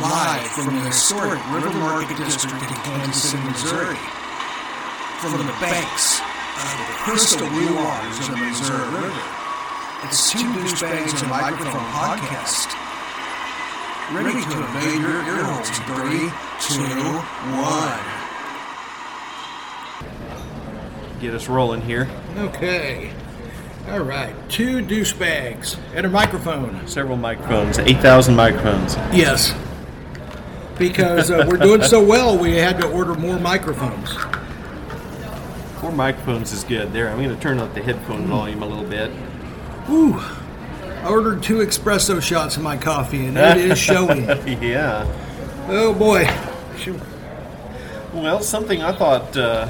live from the historic River Market District in Kansas City, Missouri. From the banks of the crystal blue waters of the Missouri River. It's Two Douchebags and a Microphone podcast. Ready to invade your earholes in three, two, one. Get us rolling here. Okay. All right. Two douchebags and a microphone. Several microphones, 8,000 microphones. Yes. Because uh, we're doing so well, we had to order more microphones. Four microphones is good. There, I'm going to turn up the headphone volume a little bit. Ooh, I ordered two espresso shots of my coffee, and it is showing. yeah. Oh boy. Shoot. Well, something I thought uh,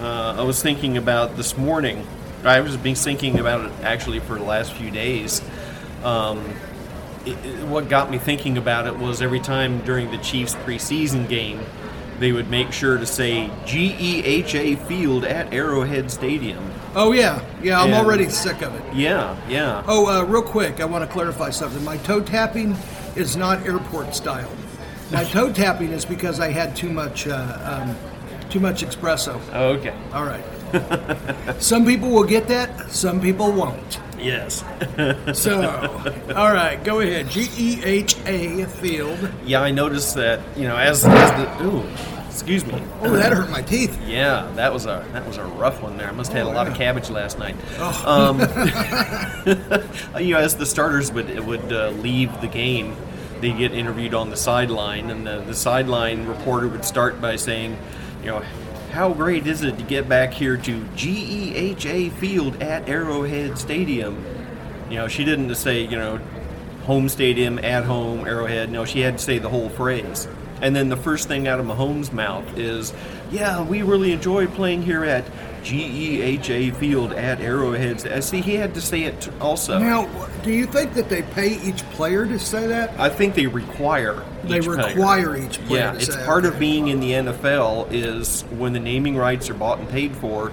uh, I was thinking about this morning. I was been thinking about it actually for the last few days. Um, it, it- what got me thinking about it was every time during the Chiefs preseason game, they would make sure to say GEHA Field at Arrowhead Stadium. Oh yeah, yeah. I'm And- already sick of it. Yeah, yeah. Oh, uh, real quick, I want to clarify something. My toe tapping is not airport style. My toe tapping is because I had too much, uh, um, too much espresso. Okay. All right. some people will get that. Some people won't. Yes. So, all right, go ahead. G E H A Field. yeah, I noticed that. You know, as, as the ooh, excuse me. Oh, that hurt my teeth. Yeah, that was a that was a rough one there. I must have had a lot of cabbage last night. Oh. Um, you know, as the starters would would uh, leave the game, they get interviewed on the sideline, and the, the sideline reporter would start by saying, you know, how great is it to get back here to GEHA Field at Arrowhead Stadium? You know, she didn't just say, you know, home stadium, at home, Arrowhead. No, she had to say the whole phrase. And then the first thing out of Mahomes' mouth is, yeah, we really enjoy playing here at GEHA Field at Arrowhead. Uh, See, he had to say it also. Now, do you think that they pay each player to say that? I think they require. They each player. require each player Yeah, to it's part of being in the NFL is when the naming rights are bought and paid for.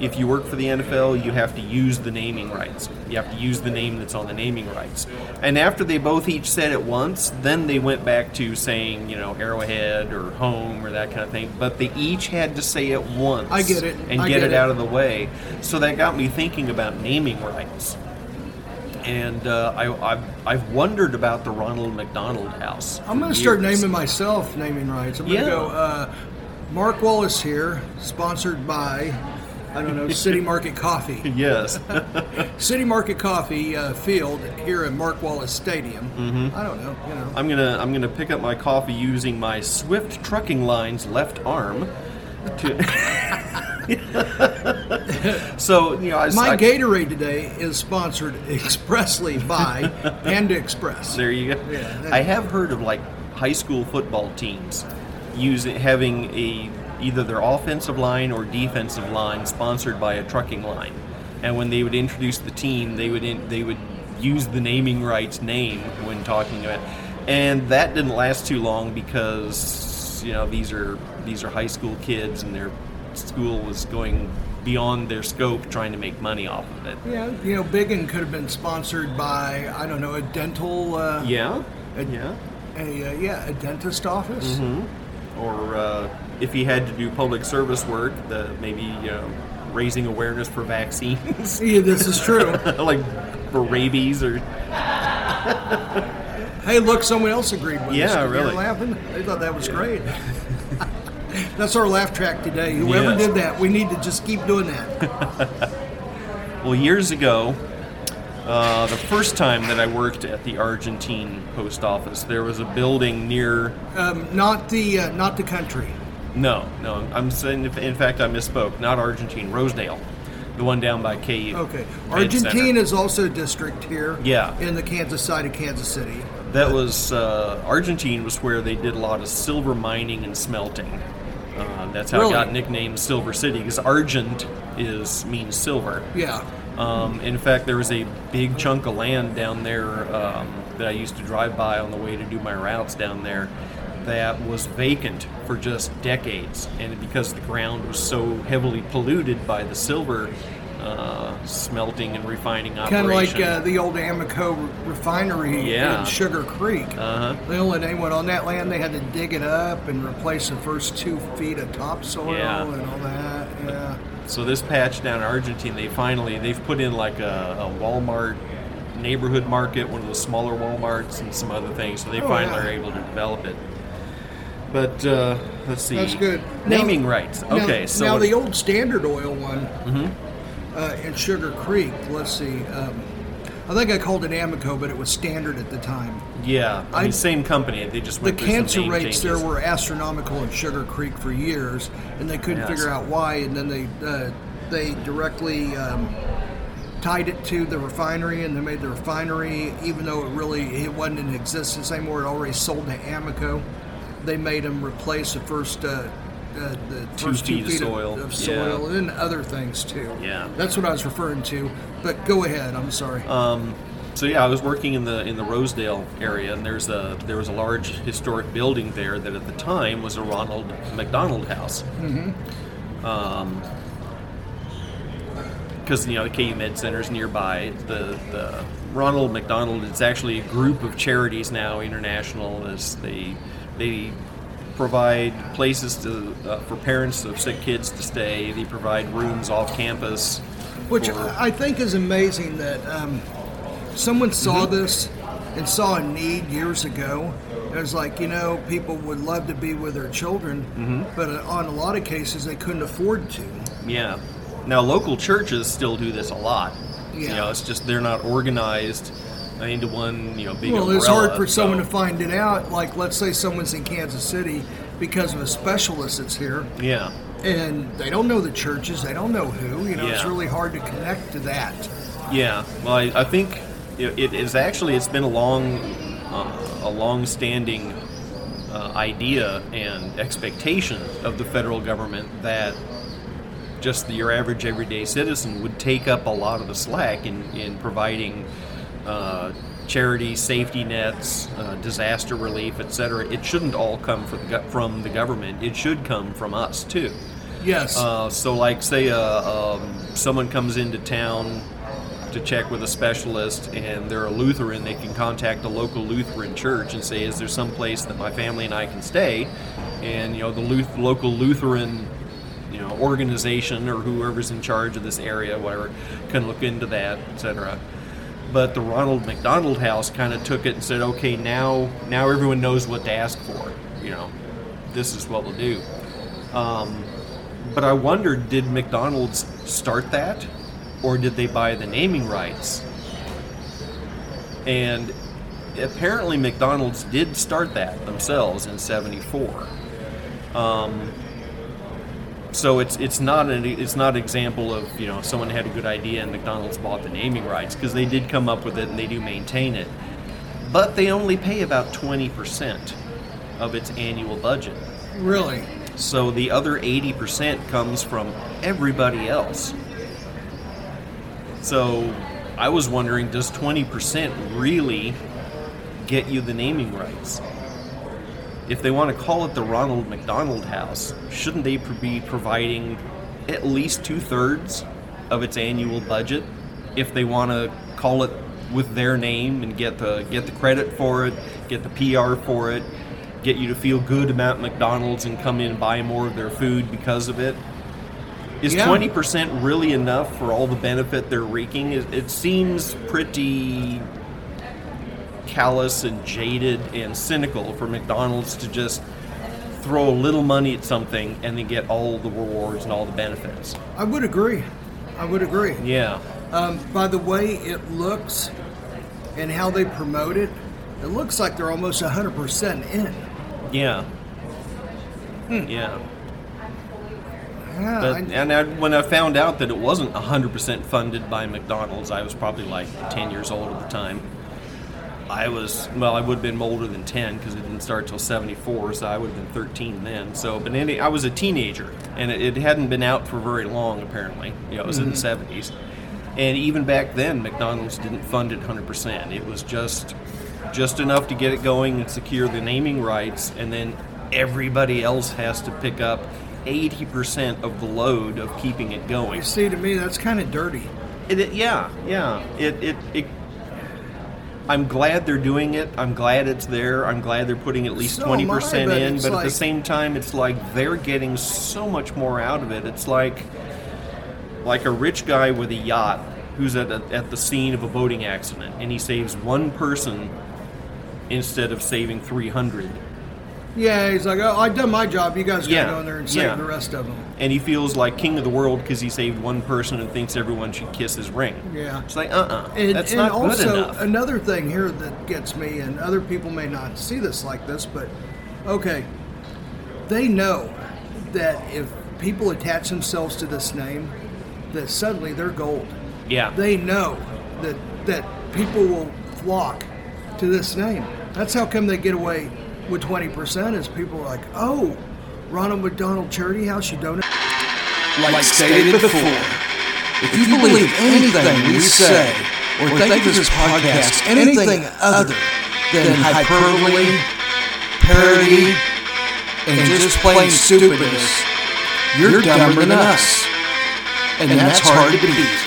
If you work for the NFL, you have to use the naming rights. You have to use the name that's on the naming rights. And after they both each said it once, then they went back to saying, you know, Arrowhead or home or that kind of thing. But they each had to say it once. I get it. And get, get it it. out of the way. So that got me thinking about naming rights. And uh, I, I've, I've wondered about the Ronald McDonald House. I'm going to start naming myself naming rights. I'm going to Yeah. go uh, Mark Wallace here, sponsored by, I don't know, City Market Coffee. Yes. City Market Coffee uh, Field here at Mark Wallace Stadium. Mm-hmm. I don't know, you know. I'm gonna I'm gonna pick up my coffee using my Swift Trucking Lines left arm. To so you know, I, My I- Gatorade today is sponsored expressly by Panda Express. There you go. Yeah, I have heard of like high school football teams using having a either their offensive line or defensive line sponsored by a trucking line, and when they would introduce the team, they would in, they would use the naming rights name when talking about, It. and that didn't last too long because you know these are these are high school kids and their school was going beyond their scope trying to make money off of it. Yeah, you know, Biggin could have been sponsored by, I don't know, a dental, uh, Yeah. A- Yeah. a, uh, yeah, a dentist office. Mm-hmm. or uh, if he had to do public service work, the maybe you know, raising awareness for vaccines, Yeah, this is true. like for rabies or Hey, look, someone else agreed with Yeah, us. Really. laughing? They thought that was great. That's our laugh track today. Whoever Yes. did that, we need to just keep doing that. well, years ago. Uh, the first time that I worked at the Argentine post office, there was a building near. Um, not the uh, not the country. No, no, I'm saying. In fact, I misspoke. Not Argentine, Rosedale, the one down by KU. Okay. Argentine is also a district here. Yeah. In the Kansas side of Kansas City. That was uh, Argentine was where they did a lot of silver mining and smelting. Uh, that's how Really? it got nicknamed Silver City because Argent is means silver. Yeah. Um, in fact, there was a big chunk of land down there um, that I used to drive by on the way to do my routes down there that was vacant for just decades. And because the ground was so heavily polluted by the silver uh, smelting and refining Kind of like uh, the old Amoco refinery Yeah. in Sugar Creek. Uh-huh. They only went on that land. They had to dig it up and replace the first two feet of topsoil Yeah. and all that. Yeah. So this patch down in Argentina, they finally they've put in like a, a Walmart neighborhood market, one of the smaller WalMarts, and some other things. So they Oh, finally yeah. are able to develop it. But uh, let's see. That's good. Naming Now- rights. now- Okay, so now the old Standard Oil one Mm-hmm. uh, in Sugar Creek. Let's see. Um, I think I called it Amoco, but it was Standard at the time. yeah, I mean, same company. They just The cancer rates there were astronomical in Sugar Creek for years, and they couldn't Yes. figure out why. And then they uh, they directly um, tied it to the refinery, and they made the refinery, even though it really it wasn't in existence anymore. It already sold to Amoco. They made them replace the first. Uh, uh, the Two first feet two of soil. of, Yeah. soil and other things too. Yeah. that's what I was referring to. But go ahead. I'm sorry. Um, so yeah, I was working in the in the Rosedale area, and there's a there was a large historic building there that at the time was a Ronald McDonald House. Mm-hmm. Um, because you know the KU Med Center is nearby. The the Ronald McDonald it's actually a group of charities now international as they they provide places to uh, for parents of sick kids to stay. They provide rooms off campus. Which for- I think is amazing that um, someone saw Mm-hmm. this and saw a need years ago. It was like, you know, people would love to be with their children, Mm-hmm. but on a lot of cases they couldn't afford to. Yeah. Now, local churches still do this a lot. Yeah. You know, it's just they're not organized into one, you know, big well, umbrella. it's hard for someone to find it out. Like, let's say someone's in Kansas City because of a specialist that's here, Yeah. and they don't know the churches, they don't know who. You know, it's really hard to connect to that. Yeah. Well, I, I think it, it is actually it's been a long, uh, a long-standing uh, idea and expectation of the federal government that just your average everyday citizen would take up a lot of the slack in, in providing uh, charity safety nets, uh, disaster relief, etc. It shouldn't all come from the, from the government. It should come from us too. Yes. Uh, so, like, say uh, um, someone comes into town to check with a specialist and they're a Lutheran, they can contact a local Lutheran church and say, "Is there some place that my family and I can stay?" And you know, the Luth- local Lutheran, you know, organization or whoever's in charge of this area, whatever, can look into that, etc. But the Ronald McDonald House kind of took it and said, "Okay, now now everyone knows what to ask for. You know, this is what we'll do." Um, but I wondered, did McDonald's start that, or did they buy the naming rights? And apparently, McDonald's did start that themselves in '74. Um, so it's it's not an it's not an example of you know someone had a good idea and McDonald's bought the naming rights because they did come up with it and they do maintain it, but they only pay about twenty percent of its annual budget. really. So the other 80% comes from everybody else. So I was wondering does 20% really get you the naming rights? If they want to call it the Ronald McDonald House, shouldn't they be providing at least two thirds of its annual budget if they want to call it with their name and get the get the credit for it, get the PR for it, get you to feel good about McDonald's and come in and buy more of their food because of it? Is Yeah. twenty percent really enough for all the benefit they're wreaking? It, it seems pretty callous and jaded and cynical for McDonald's to just throw a little money at something and then get all the rewards and all the benefits. I would agree. I would agree. Yeah. Um, by the way it looks and how they promote it, it looks like they're almost 100% in. Yeah. Hmm. Yeah. Yeah, But, I- and I, when I found out that it wasn't 100% funded by McDonald's, I was probably like 10 years old at the time. I was, well, I would have been older than 10 because it didn't start till 74, so I would have been 13 then. So, but any, I was a teenager, and it, it hadn't been out for very long, apparently. You know, it was in the mm-hmm. 70s. And even back then, McDonald's didn't fund it 100%. It was just just enough to get it going and secure the naming rights, and then everybody else has to pick up eighty percent of the load of keeping it going. You see, to me, that's kind of dirty. It, it- yeah, yeah. It, it, it. I'm glad they're doing it. I'm glad it's there. I'm glad they're putting at least twenty I, percent in. But at the same time, it's like they're getting so much more out of it. It's like, like a rich guy with a yacht who's at a, at the scene of a boating accident, and he saves one person instead of saving three hundred. Yeah, he's like, oh, I done my job. You guys got to go in there and save yeah. the rest of them. And he feels like king of the world because he saved one person and thinks everyone should kiss his ring. Yeah. It's like, uh, uh And, that's and not also good enough. another thing here that gets me, and other people may not see this like this, but okay, they know that if people attach themselves to this name, that suddenly they're gold. yeah. They know that that people will flock to this name. That's how come they get away with twenty percent. Is people are like, oh, Ronald McDonald Charity House, you donate. Like stated before, if you believe anything we say or think of this podcast anything other than hyperbole, parody, and just plain stupidness, you're dumber than us. And that's hard to beat.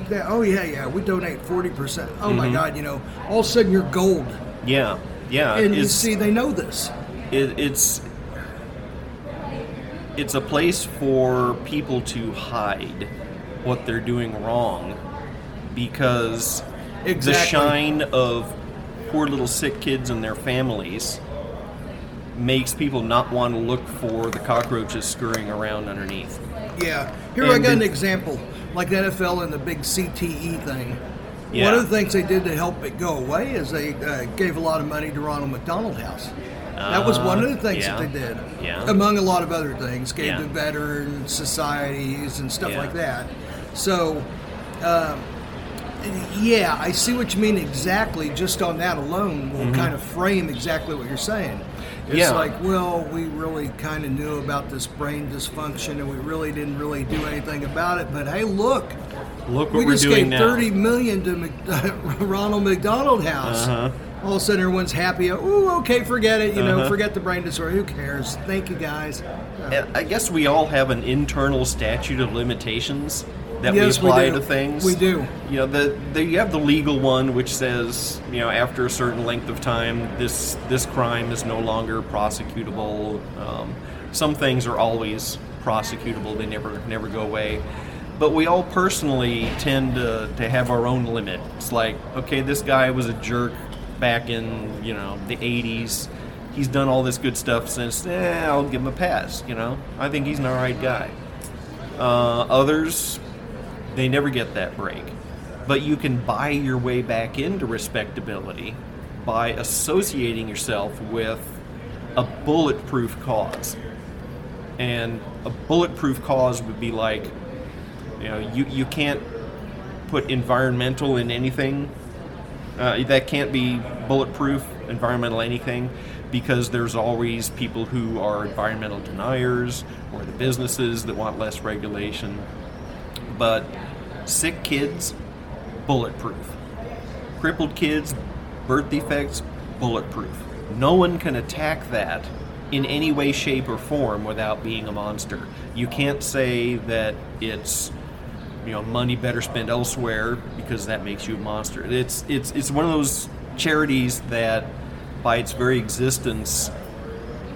Like that. Oh yeah, yeah, we donate forty percent. Oh Mm-hmm. my God, you know, all of a sudden you're gold. Yeah, yeah. and you see they know this it, it's it's a place for people to hide what they're doing wrong because the shine of poor little sick kids and their families makes people not want to look for the cockroaches scurrying around underneath. yeah here i And got an example like the nfl and the big cte thing Yeah. one of the things they did to help it go away is they uh, gave a lot of money to ronald mcdonald house that was one of the things yeah. that they did Yeah. among a lot of other things gave to veteran societies and stuff like that so um, yeah i see what you mean exactly just on that alone will kind of frame exactly what you're saying it's Mm-hmm. Yeah. like well we really kind of knew about this brain dysfunction and we really didn't really do anything about it but hey look Look what we we're just doing gave now. 30 million to Mc, Ronald McDonald House. Uh-huh. All of a sudden, everyone's happy. Oh, okay, forget it. You know, Uh-huh. forget the brain disorder. Who cares? Thank you, guys. And I guess we all have an internal statute of limitations that Yes, we we apply do. to things. We do. You know, the, the you have the legal one which says, you know, after a certain length of time, this this crime is no longer prosecutable. Um, some things are always prosecutable; they never never go away. But we all personally tend to, to have our own limit. It's like, okay, this guy was a jerk back in you know the '80s. He's done all this good stuff since. Eh, I'll give him a pass. You know, I think he's an all right guy. Uh, others, they never get that break. But you can buy your way back into respectability by associating yourself with a bulletproof cause. And a bulletproof cause would be like, you know, you, you can't put environmental in anything. Uh, that can't be bulletproof, environmental anything, because there's always people who are environmental deniers or the businesses that want less regulation. But sick kids, bulletproof. Crippled kids, birth defects, bulletproof. No one can attack that in any way, shape, or form without being a monster. You can't say that it's you know money better spent elsewhere because that makes you a monster. It's it's it's one of those charities that by its very existence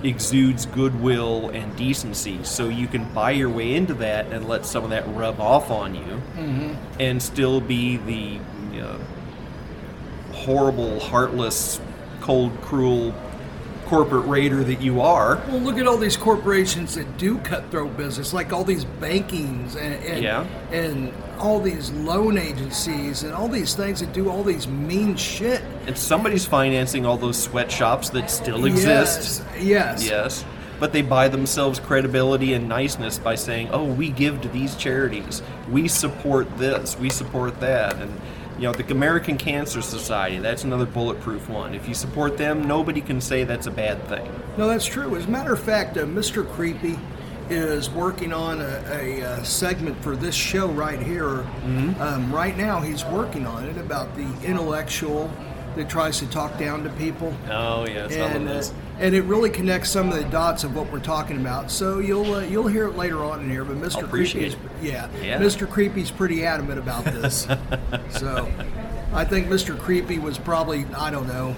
exudes goodwill and decency. So you can buy your way into that and let some of that rub off on you, mm-hmm. and still be the you know, horrible, heartless, cold, cruel corporate raider that you are. Well, look at all these corporations that do cutthroat business, like all these bankings and and, Yeah. and all these loan agencies and all these things that do all these mean shit. And somebody's financing all those sweatshops that still exist. Yes. Yes. Yes. But they buy themselves credibility and niceness by saying, "Oh, we give to these charities. We support this. We support that." And you know, the American Cancer Society, that's another bulletproof one. If you support them, nobody can say that's a bad thing. No, that's true. As a matter of fact, uh, Mr. Creepy is working on a, a, uh segment for this show right here. Um, right now, he's working on it about the intellectual that tries to talk down to people. Oh yeah, some and, uh. And it really connects some of the dots of what we're talking about. So you'll uh, you'll hear it later on in here. But Mr. Creepy's, yeah, Yeah. Mr. Creepy's pretty adamant about this. so I think Mr. Creepy was probably I don't know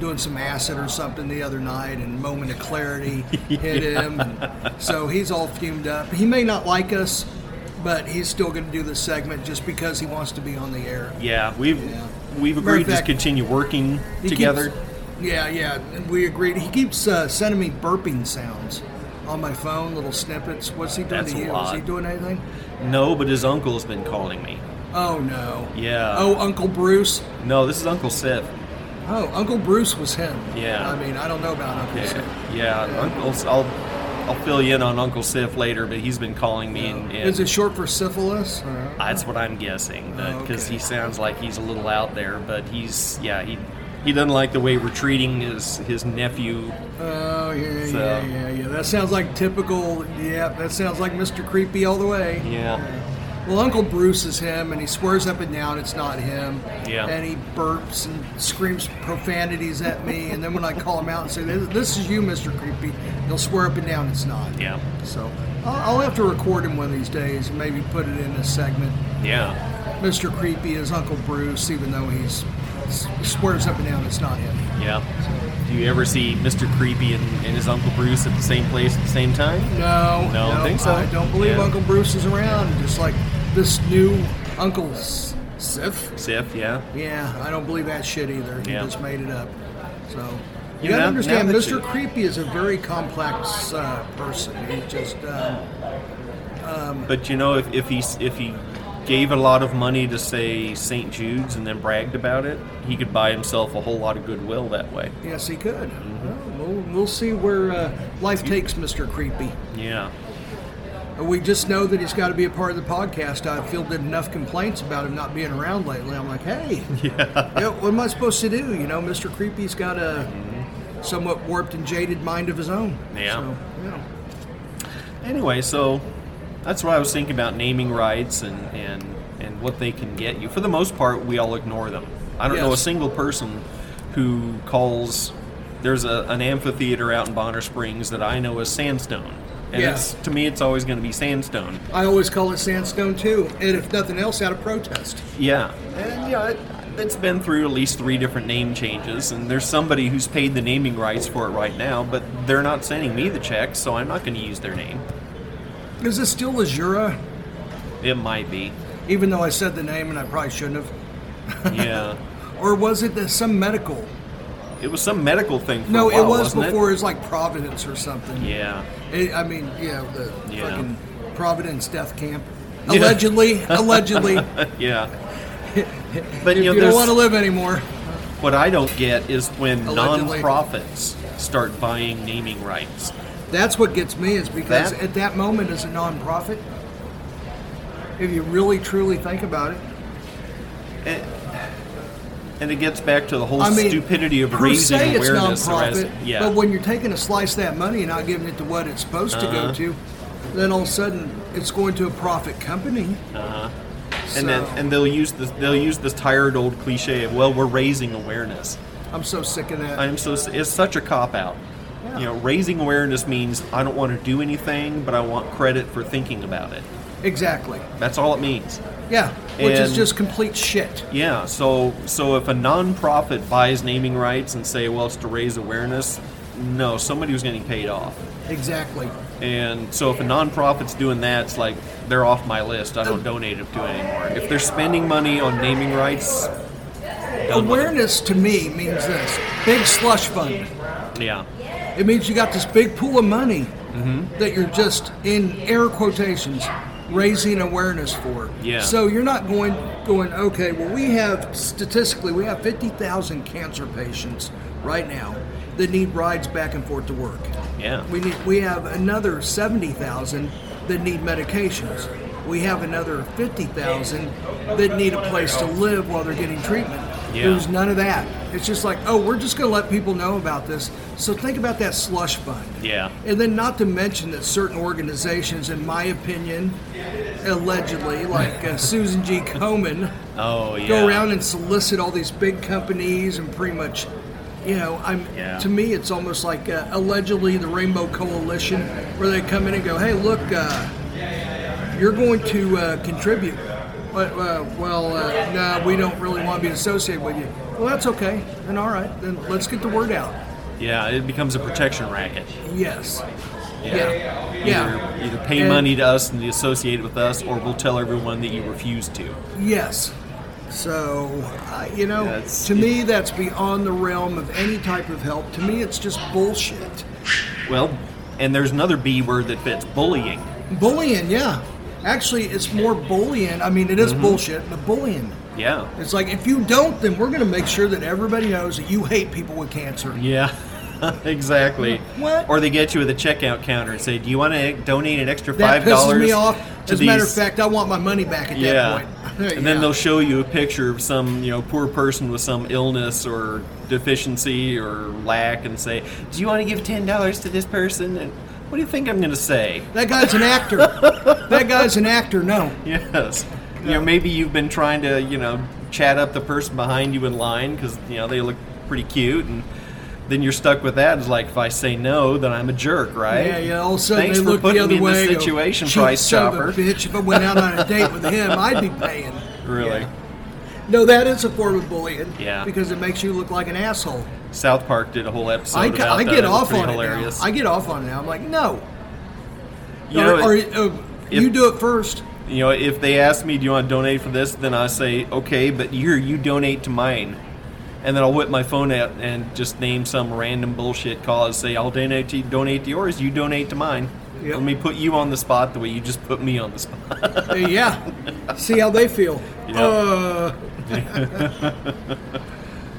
doing some acid or something the other night, and moment of clarity hit him. And so he's all fumed up. He may not like us. But he's still going to do this segment just because he wants to be on the air. Yeah, we've Yeah. we've agreed to continue working together. keeps- yeah, yeah, we agreed. He keeps uh, sending me burping sounds on my phone, little snippets. What's he doing That's to a you? Is lot. he doing anything? No, but his uncle's been calling me. Oh no. Yeah. Oh, Uncle Bruce. No, this is Uncle Sif. Oh, Uncle Bruce was him. Yeah. I mean, I don't know about Uncle Yeah, Sif. yeah. Uncle's. I'll I'll fill you in on Uncle Sif later, but he's been calling me, and, and Is it short for syphilis? or- that's what I'm guessing because Okay. he sounds like he's a little out there, but he's yeah he he doesn't like the way we're treating his his nephew. Oh yeah, So- yeah, yeah, yeah. That sounds like typical. Yeah, that sounds like Mr. Creepy all the way. Yeah. Well, Uncle Bruce is him, and he swears up and down it's not him. Yeah. And he burps and screams profanities at me, and then when I call him out and say, "This, this is you, Mr. Creepy," he'll swear up and down it's not. Yeah. So I'll, I'll have to record him one of these days and maybe put it in a segment. Yeah. Mr. Creepy is Uncle Bruce, even though he's swears up and down it's not him. Yeah. Do you ever see Mr. Creepy and, and his Uncle Bruce at the same place at the same time? No, No, I think so. I don't believe Yeah. Uncle Bruce is around. Just like this new Uncle Sif. Sif, yeah. Yeah, I don't believe that shit either. He Yeah. just made it up. So you You gotta know, understand, Mr. you- Creepy is a very complex uh, person. He's just uh, But you know, if, if he if he gave a lot of money to say St. Jude's and then bragged about it, he could buy himself a whole lot of goodwill that way. yes, he could. Mm-hmm. Well, we'll, we'll see where uh, life takes Mr. Creepy. Yeah. We just know that he's got to be a part of the podcast. I've fielded enough complaints about him not being around lately. I'm like, hey, yeah. what am I supposed to do? You know, Mr. Creepy's got a somewhat warped and jaded mind of his own. Yeah. So, yeah. Anyway, so that's what I was thinking about naming rights and, and, and what they can get you. For the most part, we all ignore them. I don't know a single person who calls. There's a, an amphitheater out in Bonner Springs that I know as Sandstone. And Yeah. it's, to me, it's always going to be Sandstone. I always call it sandstone too, and if nothing else, out of protest. Yeah, and yeah, it, it's been through at least three different name changes, and there's somebody who's paid the naming rights for it right now, but they're not sending me the check, so I'm not going to use their name. Is this still Azura? It might be, Even though I said the name and I probably shouldn't have. yeah. Or was it the, some medical? It was some medical thing. For No, a while, it was wasn't before. It? was like Providence or something. Yeah, It, I mean, yeah, the Yeah. fucking Providence death camp. Allegedly, allegedly. yeah. But you know, you don't want to live anymore. what I don't get is when Allegedly. non-profits start buying naming rights. That's what gets me is because That- at that moment, as a nonprofit, if you really truly think about it, And, and it gets back to the whole I mean, stupidity of per raising se it's awareness. nonprofit, around- yeah. but when you're taking a slice of that money and not giving it to what it's supposed to Uh-huh. go to, then all of a sudden it's going to a profit company. Uh-huh. and then and they'll use this they'll use this tired old cliche of well we're raising awareness. I'm so sick of that. I am so it's such a cop out. You know, raising awareness means I don't want to do anything, but I want credit for thinking about it. exactly. That's all it means. Yeah, which is just complete shit. Yeah, so so if a nonprofit buys naming rights and say, well, it's to raise awareness, no, somebody was getting paid off. Exactly. And so if a nonprofit's doing that, it's like they're off my list. I don't donate it to it anymore. If they're spending money on naming rights. Awareness to me means this big slush fund. Yeah, It means you got this big pool of money Mm-hmm. that you're just in air quotations raising awareness for. Yeah. So you're not going going okay. Well, we have statistically we have fifty thousand cancer patients right now that need rides back and forth to work. yeah, We need we have another seventy thousand that need medications. We have another fifty thousand that need a place to live while they're getting treatment. Yeah. There's none of that. It's just like, oh, we're just going to let people know about this. So think about that slush fund. yeah, And then, not to mention that certain organizations, in my opinion, allegedly, like uh, Susan G. Komen, Oh yeah. go around and solicit all these big companies and pretty much, you know, I'm Yeah. to me it's almost like uh, allegedly the Rainbow Coalition, where they come in and go, hey, look, uh, you're going to uh, contribute. But, uh, well, uh, no, we don't really want to be associated with you. Well, that's okay. Then all right, then let's get the word out. Yeah, it becomes a protection racket. Yes. Yeah. Yeah. Either, either pay And- money to us and be associated with us, or we'll tell everyone that you refuse to. Yes. So, uh, you know, That's- to me, that's beyond the realm of any type of help. To me, it's just bullshit. Well, and there's another B word that fits bullying. Bullying, yeah. Actually, it's more bullying. I mean, it is Mm-hmm. bullshit, but bullying. Yeah. It's like if you don't, then we're going to make sure that everybody knows that you hate people with cancer. Yeah. exactly. What? Or they get you at the checkout counter and say, "Do you want to donate an extra five dollars?" me off. As a matter of fact, I want my money back at yeah. that point. And then they'll show you a picture of some, you know, poor person with some illness or deficiency or lack, and say, "Do you want to give ten dollars to this person?" And what do you think I'm going to say? That guy's an actor. that guy's an actor. No. Yes. You know, maybe you've been trying to, you know, chat up the person behind you in line because, you know, they look pretty cute and then you're stuck with that. It's like, if I say no, then I'm a jerk, right? Yeah, yeah. All of a sudden Thanks they for look putting the other me in way. this and go, situation, "Cheap price chopper. Of a bitch, if I went out on a date with him, I'd be paying. Really? Yeah. No, that is a form of bullying. Yeah. Because it makes you look like an asshole. South Park did a whole episode I, about I that. get was off on hilarious. it now. I get off on it now. I'm like, no. You or, know, or, it- uh, you do it first. you know, if they ask me, "Do you want to donate for this?" then I say, "Okay, but here you donate to mine." And then I'll whip my phone out and just name some random bullshit cause. Say, "I'll donate to donate to yours. You donate to mine." Yep. Let me put you on the spot the way you just put me on the spot. Yeah. See how they feel. Yep. Uh,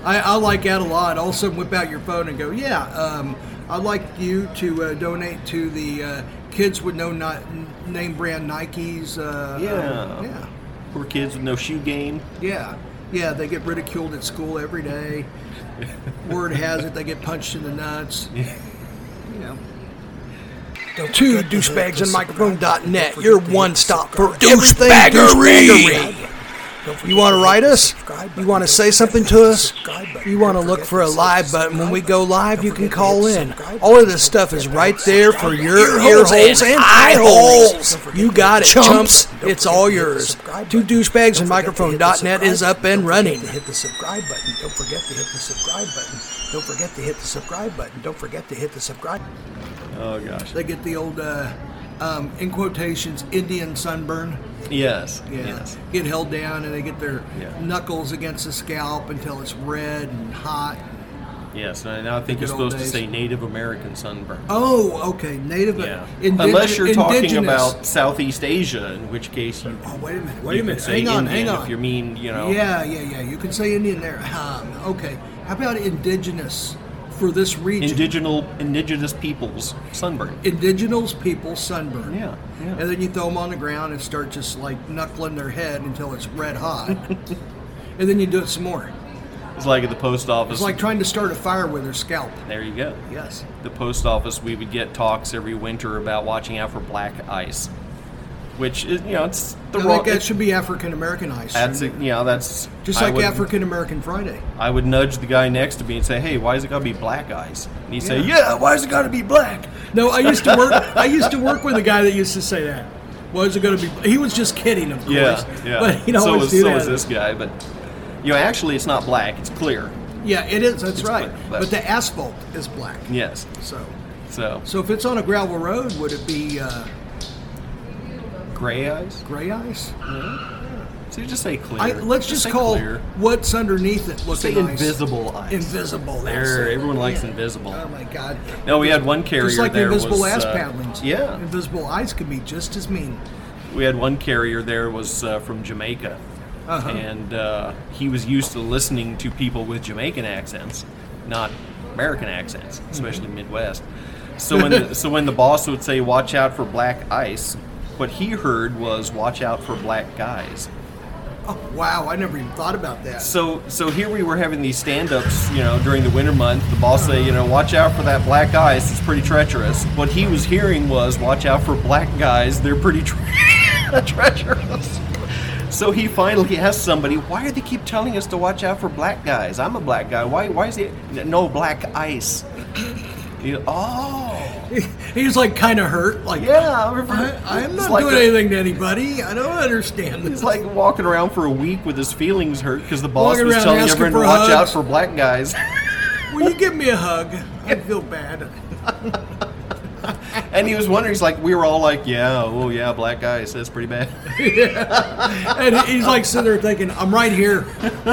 I, I like that a lot. Also, whip out your phone and go, yeah, um, I'd like you to uh, donate to the uh, kids with no not, name brand Nikes. Uh, Yeah. um, yeah. Poor kids with no shoe game. Yeah. Yeah, they get ridiculed at school every day. Word has it, they get punched in the nuts. Yeah. You know. Two douchebags and microphone.net, your one stop for everything douchebaggery. You want to write us? You want to say something to us? You want to look for a live button. When we go live, you can call in. All of this stuff is right there for your ear holes and eye holes. You got it, chumps. It's all yours. Two douchebags and microphone.net is up and running. hit the subscribe button. Don't forget to hit the subscribe button. Don't forget to hit the subscribe button. Don't forget to hit the subscribe. Oh gosh. They get the old, uh, um, in quotations, Indian sunburn. Yes. Yeah. Yes. Get held down and they get their Yeah. knuckles against the scalp until it's red and hot. Yes. And I think you're supposed to say Native American sunburn. Oh, okay. Native. Yeah. indig- Unless you're talking indigenous. about Southeast Asia, in which case you, Oh, wait a minute. Wait you a minute. Hang on. Indian hang on. if you mean, you know. Yeah, yeah, yeah. You can say Indian there. Um, okay. How about indigenous for this region? Indigenous indigenous peoples sunburn. Indigenous people sunburn. Yeah, yeah. And then you throw them on the ground and start just like knuckling their head until it's red hot. and then you do it some more. It's like at the post office. It's like trying to start a fire with their scalp. there you go. Yes. The post office, we would get talks every winter about watching out for black ice, which is, you know, it's the I wrong. think that should be African American ice. That's you know that's Just I like would- African American Friday. I would nudge the guy next to me and say, "Hey, why is it got to be black ice?" And he'd say, Yeah. "Yeah, why is it got to be black?" No, I used to work. I used to work with a guy that used to say that. Was it going to be? He was just kidding, of course. Yeah, yeah. But so always was do so that. was this guy, but you know, actually, it's not black; it's clear. Yeah, it is. That's It's right. black, but- But the asphalt is black. Yes. So, So so if it's on a gravel road, would it be uh, gray ice. gray ice? So you just say clear. I, let's just, say call clear. what's underneath it Say looking ice. invisible ice. Invisible. There, everyone likes Yeah. invisible. Oh my God. No, we had one carrier Just like the there invisible was, ass uh, paddlings. Yeah, Invisible ice can be just as mean. we had one carrier there was uh, from Jamaica, Uh-huh. and uh, he was used to listening to people with Jamaican accents, not American accents, especially Midwest. So when the, so when the boss would say "Watch out for black ice," what he heard was "Watch out for black guys." Oh wow! I never even thought about that. So so here we were having these stand-ups, you know, during the winter month. The boss say, you know, watch out for that black ice. It's pretty treacherous. What he was hearing was, watch out for black guys. They're pretty tre- treacherous. So he finally asked somebody, "Why do they keep telling us to watch out for black guys? I'm a black guy. Why? Why is it no black ice?" Know, oh, He was like kind of hurt. Like, yeah. I I'm not like doing a- anything to anybody. I don't understand He's this. like walking around for a week with his feelings hurt because the boss Walking was telling everyone to watch out for black guys. Will you give me a hug? I feel bad. and he was wondering, he's like, we were all like, yeah, oh yeah, black guys, that's pretty bad. And he's like sitting there thinking, I'm right here.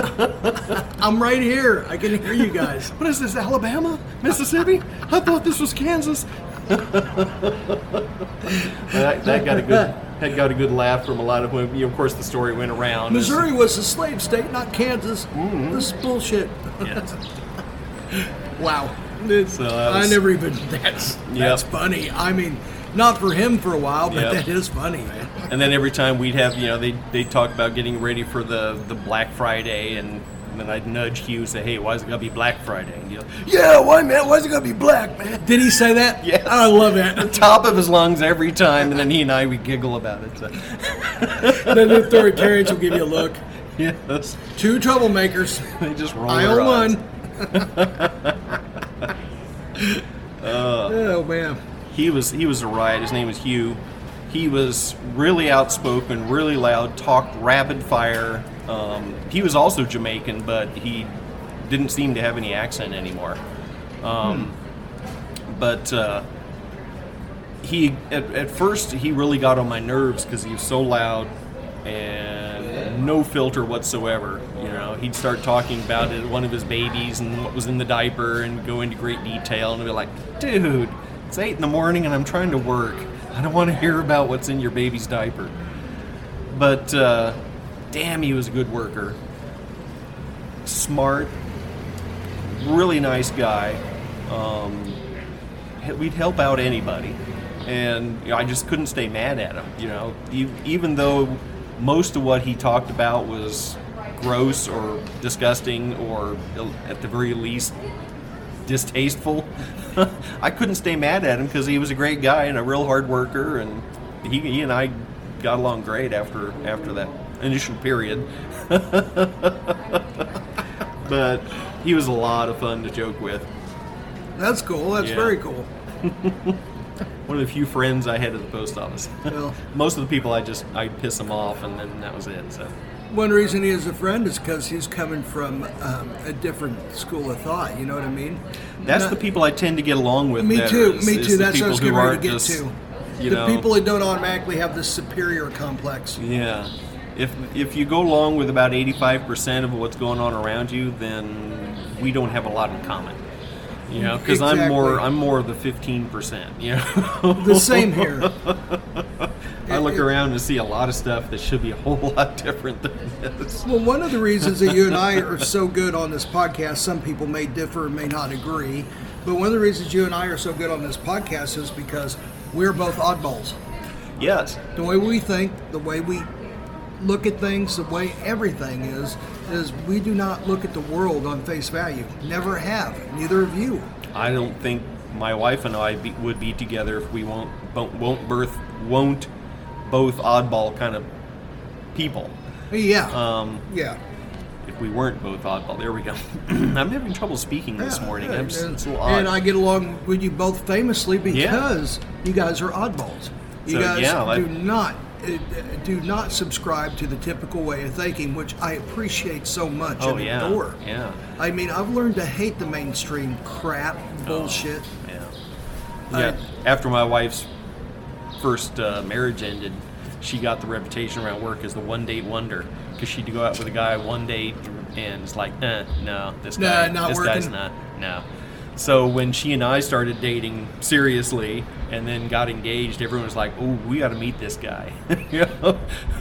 I'm right here. I can hear you guys. What is this, Alabama? Mississippi? I thought this was Kansas. that, that got a good that got a good laugh from a lot of women. Of course, the story went around. Missouri was a slave state, not Kansas. Mm-hmm. This is bullshit. Yes. Wow. It's- So that I never even. That's that's funny. I mean, not for him for a while, but Yep. that is funny, man. And then every time we'd have, you know, they they talk about getting ready for the the Black Friday, and then I'd nudge Hugh, say, "Hey, why is it gonna be Black Friday?" And you yeah, why, man? Why is it gonna be black, man? Did he say that? Yes. I love that. Top of his lungs every time, and then he and I we giggle about it. So. then the authoritarians will give you a look. Yes, Two troublemakers. they just roll I own eyes. One. oh man. he was he was a riot. His name was Hugh. He was really outspoken, really loud, talked rapid fire. Um, he was also Jamaican, but he didn't seem to have any accent anymore. Um, But uh, he at, at first he really got on my nerves because he was so loud and no filter whatsoever. You know, he'd start talking about it, one of his babies and what was in the diaper, and go into great detail, and be like, "Dude, it's eight in the morning, and I'm trying to work. I don't want to hear about what's in your baby's diaper." But uh, damn, he was a good worker. Smart, really nice guy. Um, we'd help out anybody, and you know, I just couldn't stay mad at him. You know, even though most of what he talked about was gross or disgusting, or at the very least distasteful, I couldn't stay mad at him because he was a great guy and a real hard worker, and he, he and I got along great after after that initial period. but he was a lot of fun to joke with. That's cool. That's Yeah. very cool. One of the few friends I had at the post office. Well, Most of the people I just I'd piss them off, and then that was it. So one reason he is a friend is because he's coming from um, a different school of thought. You know what I mean? that's Not- the people I tend to get along with. Me better, too. is- Me is too. That's what I was getting ready to get just, to. You the know, people that don't automatically have this superior complex. Yeah. If if you go along with about eighty five percent of what's going on around you, then we don't have a lot in common. You know, because I'm more I'm more of the fifteen percent. You know. The same here. I look It- around and see a lot of stuff that should be a whole lot different than this. Well, one of the reasons that you and I are so good on this podcast, some people may differ and may not agree, but one of the reasons you and I are so good on this podcast is because we're both oddballs. Yes. The way we think, the way we look at things, the way everything is, is we do not look at the world on face value. Never have. Neither of you. I don't think my wife and I be, would be together if we won't won't, won't birth won't both oddball kind of people. Yeah. Um, yeah. if we weren't both oddball, there we go. I'm having trouble speaking this morning. yeah, I'm just, and, it's a little odd. and I get along with you both famously because you guys are oddballs. You So, guys yeah, do not do not subscribe to the typical way of thinking, which I appreciate so much oh and yeah, adore. yeah, I mean, I've learned to hate the mainstream crap, bullshit. yeah. I- Yeah. After my wife's first uh, marriage ended, she got the reputation around work as the one date wonder because she'd go out with a guy one date and it's like, eh, no, this Nah, guy, not this guy's working. not, no. So when she and I started dating seriously and then got engaged, everyone was like, "Oh, we got to meet this guy." you know,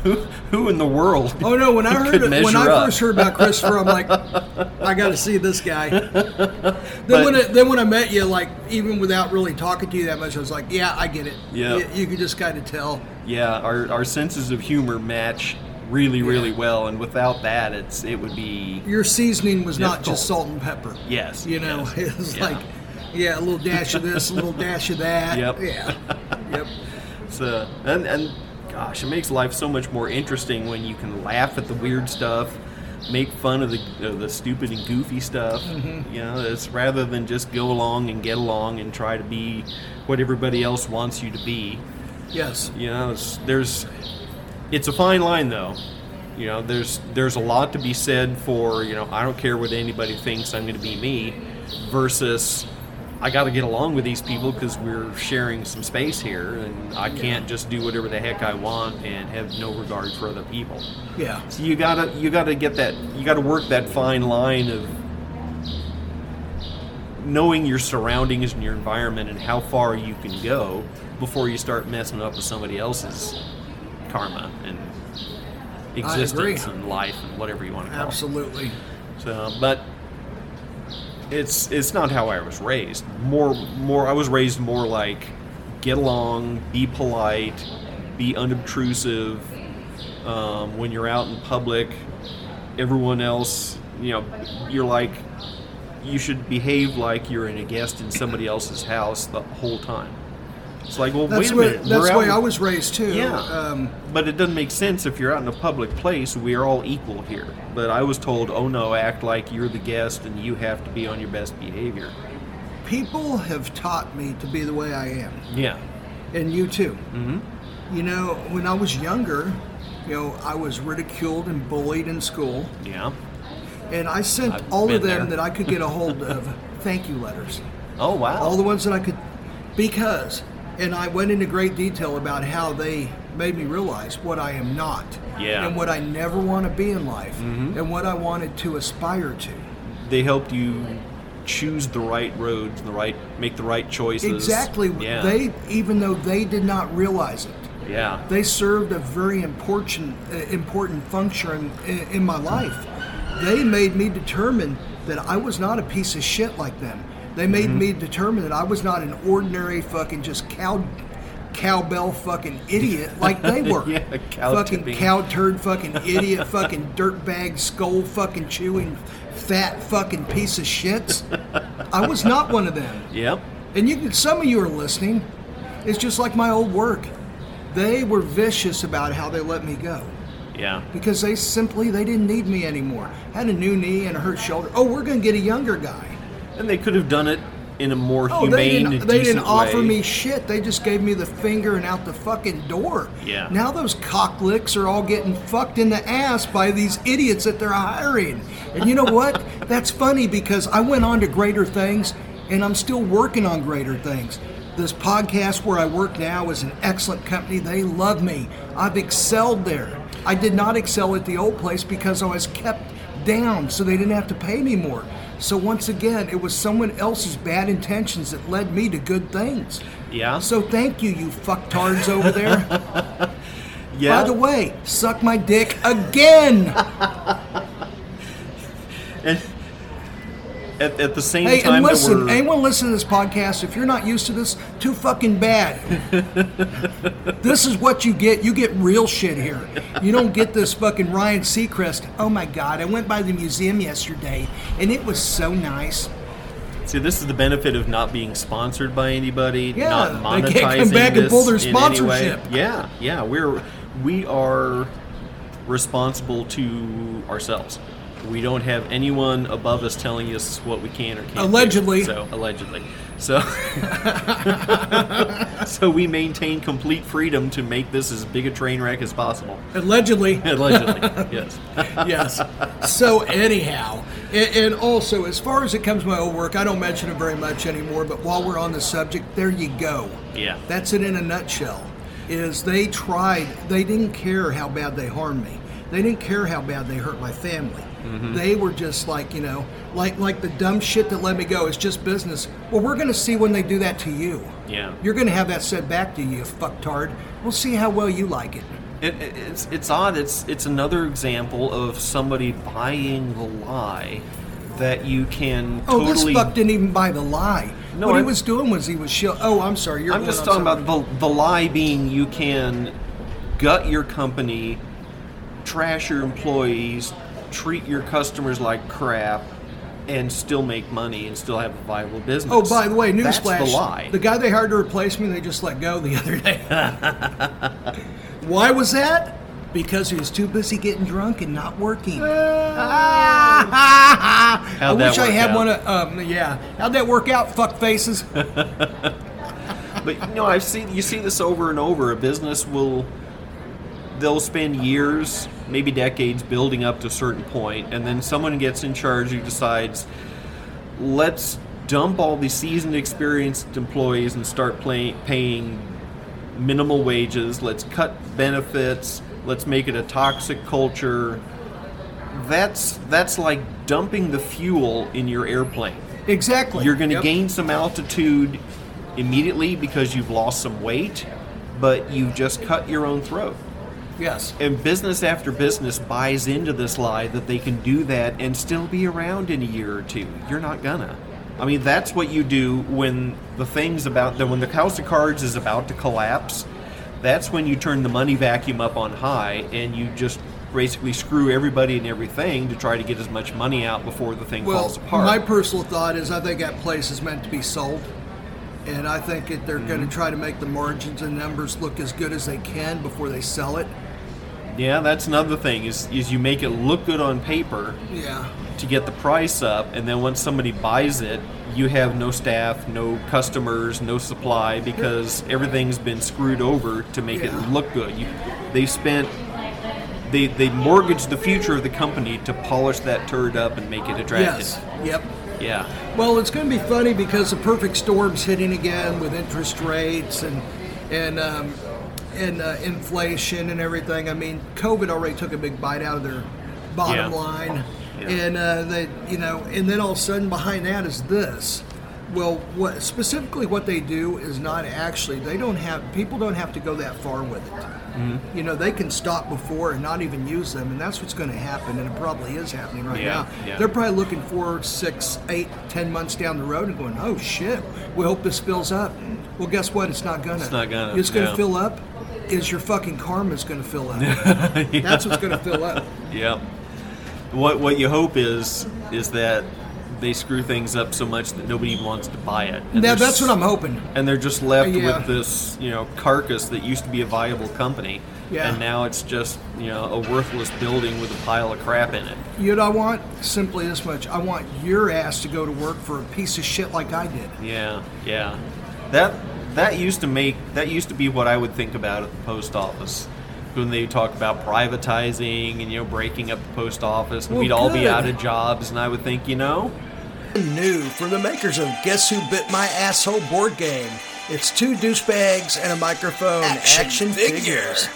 who, who in the world? Oh no! When I heard it, when I up? first heard about Christopher, I'm like, I got to see this guy. Then But- when it, then when I met you, like even without really talking to you that much, I was like, yeah, I get it. Yeah. you, you could just kind of tell. Yeah, our, our senses of humor match really, really well, and without that, it's it would be Your seasoning was not just salt and pepper. yes. You know, yes, it was yeah. like, yeah, a little dash of this, a little dash of that. Yep. Yeah. Yep. So and and gosh, it makes life so much more interesting when you can laugh at the weird stuff, make fun of the uh, the stupid and goofy stuff. Mm-hmm. You know, it's rather than just go along and get along and try to be what everybody else wants you to be. Yes. You know, it's, there's it's a fine line though. You know, there's there's a lot to be said for you know I don't care what anybody thinks. I'm going to be me, versus I got to get along with these people because we're sharing some space here, and I can't just do whatever the heck I want and have no regard for other people. Yeah. So you gotta you gotta get that you gotta work that fine line of knowing your surroundings and your environment and how far you can go before you start messing up with somebody else's karma and existence and life and whatever you want to call Absolutely. it. So, but it's it's not how I was raised. More more I was raised more like get along, be polite, be unobtrusive. Um, when you're out in public, everyone else, you know, you're like you should behave like you're in a guest in somebody else's house the whole time. It's like, well, That's wait a minute. that's the way I was raised too. yeah, Um, but it doesn't make sense if you're out in a public place. We are all equal here. But I was told, oh no, act like you're the guest and you have to be on your best behavior. people have taught me to be the way I am, Yeah. and you too. Mm-hmm. You know, when I was younger, you know, I was ridiculed and bullied in school, Yeah. and I sent I've all of them there. that I could get a hold of thank you letters. Oh wow. all the ones that I could, because, and I went into great detail about how they made me realize what I am not, Yeah. and what I never want to be in life, and what I wanted to aspire to. they helped you choose the right roads, the right, make the right choices. Exactly. Yeah. They, even though they did not realize it, yeah. they served a very important, uh, important function in, in my life. They made me determine that I was not a piece of shit like them. They made Mm-hmm. me determine that I was not an ordinary fucking just cow, cowbell fucking idiot like they were. Yeah, cow fucking tipping. cow turd fucking idiot, fucking dirtbag skull fucking chewing, fat fucking piece of shits. I was not one of them. Yep. And you can, some of you are listening. It's just like my old work. They were vicious about how they let me go Yeah. because they simply they didn't need me anymore. Had a new knee and a hurt shoulder. Oh, we're gonna get a younger guy. And they could have done it in a more Oh, they humane didn't. They didn't offer way. me shit. They just gave me the finger and out the fucking door. Yeah. Now those cocklicks are all getting fucked in the ass by these idiots that they're hiring. And you know what? That's funny because I went on to greater things, and I'm still working on greater things. This podcast where I work now is an excellent company. They love me. I've excelled there. I did not excel at the old place because I was kept down so they didn't have to pay me more. So once again, it was someone else's bad intentions that led me to good things. Yeah. So thank you, you fucktards over there. yeah. By the way, suck my dick again. and at, at the same hey, time and listen, that anyone listening to this podcast, if you're not used to this, too fucking bad. this is what you get. You get real shit here. You don't get this fucking Ryan Seacrest. Oh my God, I went by the museum yesterday and it was so nice. See, this is the benefit of not being sponsored by anybody, Yeah, not they monetizing can't come back and pull their in any way. sponsorship. Yeah, yeah, we're we are responsible to ourselves. We don't have anyone above us telling us what we can or can't. do. Allegedly. So allegedly. So so we maintain complete freedom to make this as big a train wreck as possible. Allegedly. Allegedly, yes. yes. So anyhow, and, and also as far as it comes to my old work, I don't mention it very much anymore. But while we're on the subject, there you go. Yeah. That's it in a nutshell. Is they tried. They didn't care how bad they harmed me. They didn't care how bad they hurt my family. Mm-hmm. They were just like you know, like like the dumb shit that let me go. It's just business. Well, we're going to see when they do that to you. Yeah. You're going to have that said back to you, you fucktard. We'll see how well you like it. It, it- it's it's odd. It's it's another example of somebody buying the lie that you can Oh, totally. this fuck didn't even buy the lie. No, what he I'm- was doing was he was show. Oh, I'm sorry. You're I'm just talking about the the lie being you can gut your company, trash your employees, treat your customers like crap, and still make money and still have a viable business. Oh, by the way, newsflash. the lie. The guy they hired to replace me, they just let go the other day. Why was that? Because he was too busy getting drunk and not working. I wish I had out? one of, um, yeah. How'd that work out, fuck faces? But you know, I've seen you see this over and over. A business will they'll spend years, maybe decades, building up to a certain point, and then someone gets in charge who decides, let's dump all the seasoned, experienced employees and start play, paying minimal wages. Let's cut benefits. Let's make it a toxic culture. That's that's like dumping the fuel in your airplane. exactly. You're going to Yep. gain some altitude immediately because you've lost some weight, but you've just cut your own throat. Yes. And business after business buys into this lie that they can do that and still be around in a year or two. You're not gonna. I mean, that's what you do when the thing's about that when the house of cards is about to collapse. That's when you turn the money vacuum up on high and you just basically screw everybody and everything to try to get as much money out before the thing Well, falls apart. my personal thought is I think that place is meant to be sold. And I think that they're going Mm-hmm. to try to make the margins and numbers look as good as they can before they sell it. Yeah, that's another thing is is you make it look good on paper Yeah. to get the price up, and then once somebody buys it, you have no staff, no customers, no supply because everything's been screwed over to make Yeah. it look good. You, they spent they they mortgaged the future of the company to polish that turd up and make it attractive. Yes. Yep. Yeah. Well, it's going to be funny because the perfect storm's hitting again with interest rates and and um, and uh, inflation and everything. I mean, COVID already took a big bite out of their bottom Yeah. line, Yeah. and uh, they you know, and then all of a sudden behind that is this. Well, what specifically what they do is not actually they don't have people don't have to go that far with it. Mm-hmm. You know, they can stop before and not even use them, and that's what's going to happen, and it probably is happening right Yeah, now. yeah. They're probably looking four, six, eight, ten months down the road and going, "Oh shit, we hope this fills up." Well, guess what? It's not gonna. It's not gonna, It's gonna no. fill up. Is your fucking karma's gonna fill up? That's what's gonna fill up. Yep. What what you hope is is that they screw things up so much that nobody even wants to buy it. And Now that's what I'm hoping. and they're just left Yeah. with this, you know, carcass that used to be a viable company, Yeah. and now it's just, you know, a worthless building with a pile of crap in it. You know, I want simply this much. I want your ass to go to work for a piece of shit like I did. Yeah, yeah. That that used to make that used to be what I would think about at the post office. When they talk about privatizing and you know breaking up the post office, and Well, we'd all be out of jobs, and I would think, you know, New from the makers of Guess Who Bit My Asshole board game. It's two douchebags and a microphone. Action figures.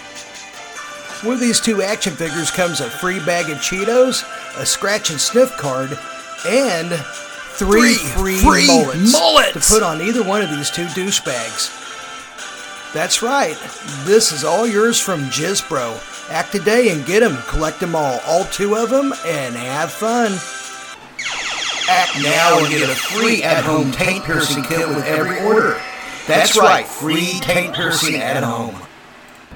With these two action figures comes a free bag of Cheetos, a scratch and sniff card, and three, Three free, free mullets, mullets. to put on either one of these two douchebags. That's right. This is all yours from Jizbro. Act today and get them. Collect them all, all two of them, and have fun. Act now and get a free at-home taint piercing kit with every order. That's right, free taint piercing at home.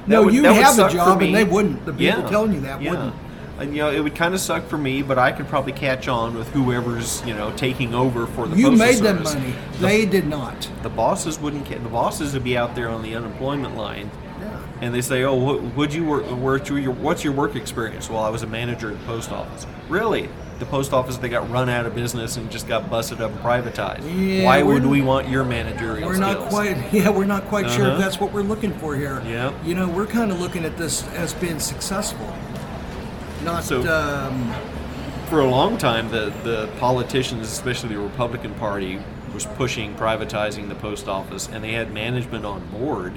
No, would- you have a job, and they wouldn't. The people telling you that yeah. wouldn't. And you know, it would kind of suck for me, but I could probably catch on with whoever's you know taking over for the. You postal made them service. money. The, They did not. the bosses wouldn't. Ca- the bosses would be out there on the unemployment line, Yeah. and they say, "Oh, what, would you work? What's your, what's your work experience?" Well, I was a manager at the post office. Really? The post office they got run out of business and just got busted up and privatized. Yeah, Why would we want your managerial We're not skills? quite, yeah, we're not quite sure if Uh-huh. that's what we're looking for here. Yep. You know, we're kind of looking at this as being successful, not. So- um, for a long time, the, the politicians, especially the Republican Party, was pushing privatizing the post office, and they had management on board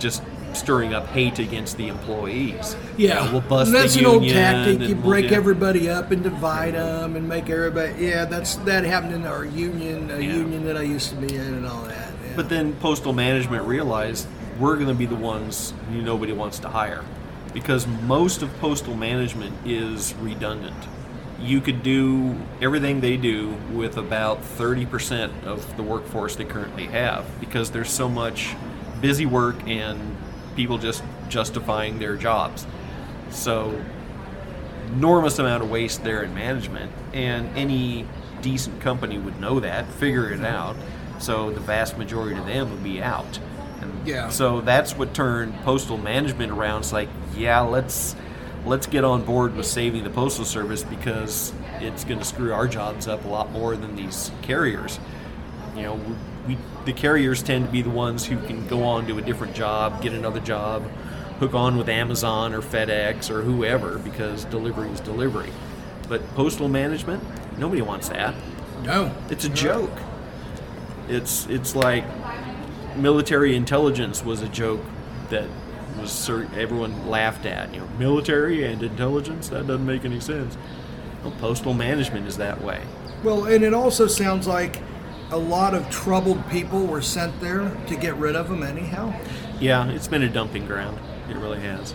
just stirring up hate against the employees. You yeah, know, we'll bust And that's the an old tactic. You we'll break do- everybody up and divide them and make everybody. Yeah, that's that happened in our union, a Yeah. union that I used to be in, and all that. Yeah. But then postal management realized we're going to be the ones nobody wants to hire because most of postal management is redundant. You could do everything they do with about 30% of the workforce they currently have because there's so much busy work and people just justifying their jobs. So enormous amount of waste there in management, and any decent company would know that, figure it out. So the vast majority of them would be out. Yeah. So that's what turned postal management around. It's like, yeah, let's let's get on board with saving the postal service because it's going to screw our jobs up a lot more than these carriers. You know, we, the carriers tend to be the ones who can go on to a different job, get another job, hook on with Amazon or FedEx or whoever because delivery is delivery. But postal management, nobody wants that. No. It's a joke. It's it's like military intelligence was a joke that was everyone laughed at. You know, military and intelligence that doesn't make any sense. Well, postal management is that way. Well, and it also sounds like a lot of troubled people were sent there to get rid of them anyhow. Yeah, it's been a dumping ground. It really has.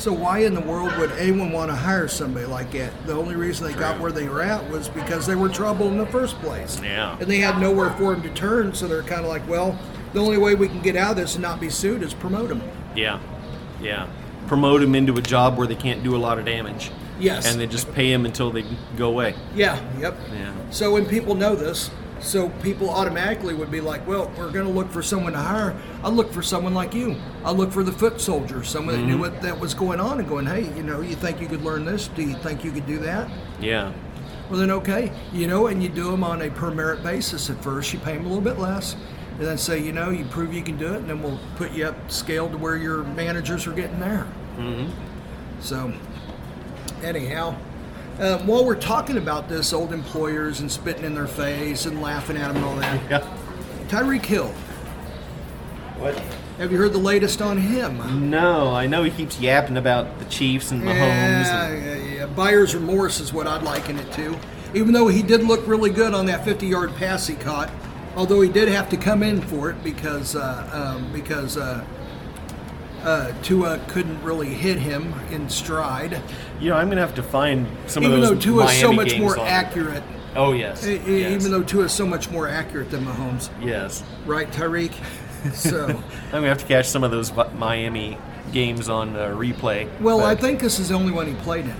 So why in the world would anyone want to hire somebody like that? The only reason they got where they were at was because they were trouble in the first place. Yeah. And they had nowhere for them to turn, so they're kind of like, well, the only way we can get out of this and not be sued is promote them. Yeah, yeah. Promote them into a job where they can't do a lot of damage. Yes. And then just pay them until they go away. Yeah. Yep. Yeah. So when people know this, so people automatically would be like, well, we're going to look for someone to hire. I'll look for someone like you. I'll look for the foot soldier, someone that knew Mm-hmm. what that was going on and going, hey, you know, you think you could learn this? Do you think you could do that? Yeah. Well, then okay, you know, and you do them on a per merit basis at first. You pay them a little bit less, and then say, you know, you prove you can do it, and then we'll put you up scaled to where your managers are getting there. Mm-hmm. So, anyhow, uh, while we're talking about this, old employers and spitting in their face and laughing at them and all that, Yeah. Tyreek Hill. What? Have you heard the latest on him? No, I know he keeps yapping about the Chiefs and Mahomes. Yeah, and, yeah, yeah. Buyer's remorse is what I'd liken it to. Even though he did look really good on that 50-yard pass he caught, although he did have to come in for it because uh, um, because uh, uh, Tua couldn't really hit him in stride. you know, I'm gonna have to find some of those. Even though those Tua is so much more on- accurate, Oh yes. e- yes. even though Tua is so much more accurate than Mahomes, yes, right, Tyreek? So, I'm gonna have to catch some of those Miami games on uh, replay. well, I think this is the only one he played in.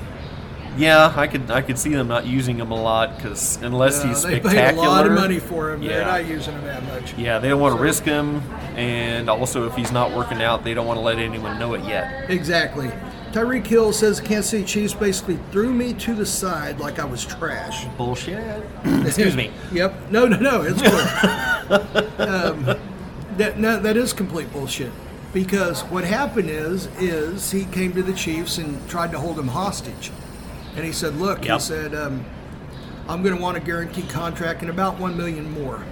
Yeah, I could I could see them not using him a lot because unless Uh, he's they spectacular. paid a lot of money for him. Yeah. They're Yeah. not using him that much. Yeah, they don't want to So- risk him, and also if he's not working out, they don't want to let anyone know it yet. Exactly. Tyreek Hill says the Kansas City Chiefs basically threw me to the side like I was trash. Bullshit. Excuse me. Yep. No, no, no. It's cool. um, that, no, that is complete bullshit. Because what happened is, is he came to the Chiefs and tried to hold him hostage, and he said, "Look," he said, um, "I'm going to want a guaranteed contract and about one million more."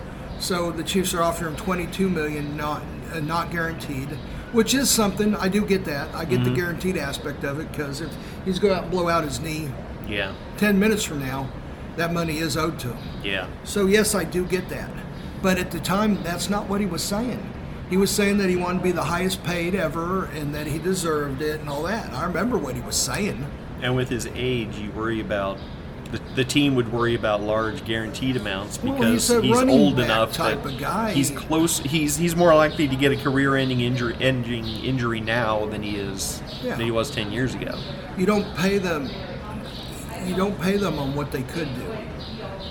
So the Chiefs are offering him 22 million, not uh, not guaranteed, which is something. I do get that. I get the guaranteed aspect of it because if he's going out and blow out his knee Yeah. 10 minutes from now, that money is owed to him. Yeah. So, yes, I do get that. But at the time, that's not what he was saying. He was saying that he wanted to be the highest paid ever and that he deserved it and all that. I remember what he was saying. And with his age, you worry about the, the team would worry about large guaranteed amounts Well, because he's he's old enough type that of guy. he's close. He's he's more likely to get a career-ending injury, ending injury now than he is Yeah. than he was ten years ago. You don't pay them. You don't pay them on what they could do,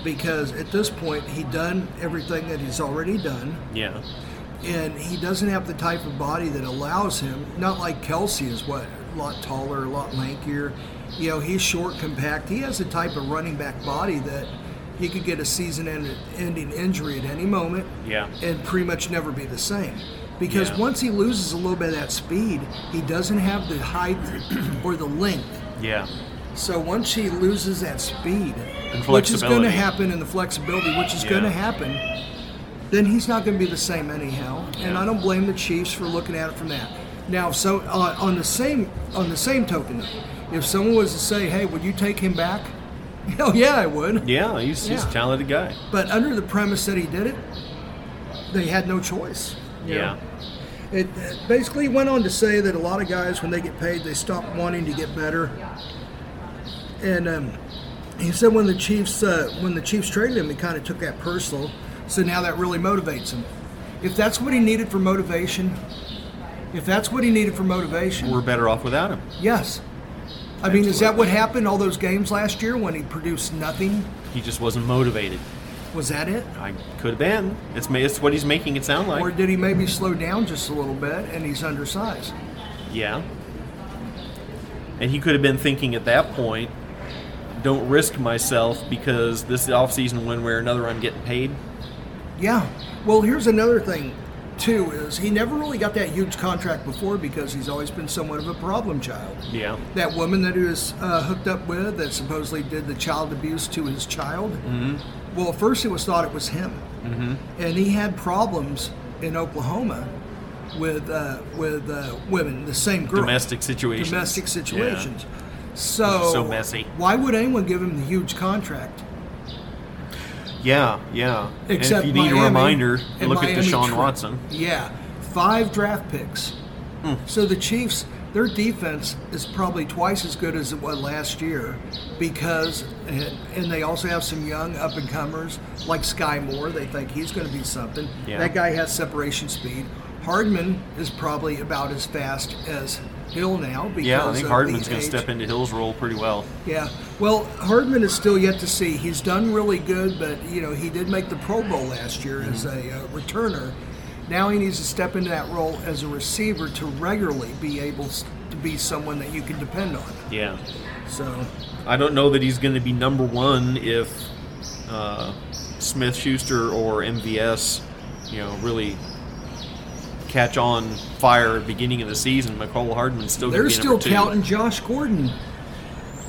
because at this point he done everything that he's already done. Yeah. and he doesn't have the type of body that allows him. Not like Kelce is what a lot taller, a lot lankier. You know, he's short, compact. He has the type of running back body that he could get a season-ending injury at any moment, Yeah. and pretty much never be the same. Because Yeah. once he loses a little bit of that speed, he doesn't have the height or the length. Yeah. So once he loses that speed, which is going to happen in the flexibility, which is Yeah. going to happen, then he's not going to be the same anyhow. And Yeah. I don't blame the Chiefs for looking at it from that. Now, so uh, on the same on the same token, if someone was to say, "Hey, would you take him back?" Hell yeah, I would. Yeah. He's, he's Yeah. a talented guy. But under the premise that he did it, they had no choice. Yeah. know? It it basically went on to say that a lot of guys, when they get paid, they stop wanting to get better. And um, he said when the Chiefs uh, when the Chiefs traded him, he kind of took that personal. So now that really motivates him. If that's what he needed for motivation, if that's what he needed for motivation, We're better off without him. yes. I mean, is that what happened all those games last year when he produced nothing? He just wasn't motivated. Was that it? I could have been. It's it's what he's making it sound like. Or did he maybe slow down just a little bit and he's undersized? Yeah. And he could have been thinking at that point, don't risk myself because this offseason, one way or another, I'm getting paid. Yeah. Well, here's another thing, too, is he never really got that huge contract before because he's always been somewhat of a problem child. Yeah. That woman that he was uh, hooked up with that supposedly did the child abuse to his child. Mm-hmm. Well, first it was thought it was him, mm-hmm. and he had problems in Oklahoma with uh, with uh, women, the same girl, Domestic situations. domestic Yeah. situations. So, So messy. Why would anyone give him the huge contract? Yeah, yeah. Except and if you need Miami a reminder, and look at Deshaun Tri- Watson. Yeah, five draft picks. Hmm. So the Chiefs, their defense is probably twice as good as it was last year because, and, and they also have some young up and comers like Skyy Moore. They think he's going to be something. Yeah. That guy has separation speed. Hardman is probably about as fast as Hill now because Yeah, I think Hardman's going to step into Hill's role pretty well. Yeah. Well, Hardman is still yet to see. He's done really good, but you know he did make the Pro Bowl last year as a uh, returner. Now he needs to step into that role as a receiver to regularly be able to be someone that you can depend on. Yeah. So I don't know that he's going to be number one if uh, Smith Schuster or MVS, you know, really catch on fire at the beginning of the season. Mecole Hardman's still they're be still counting Josh Gordon.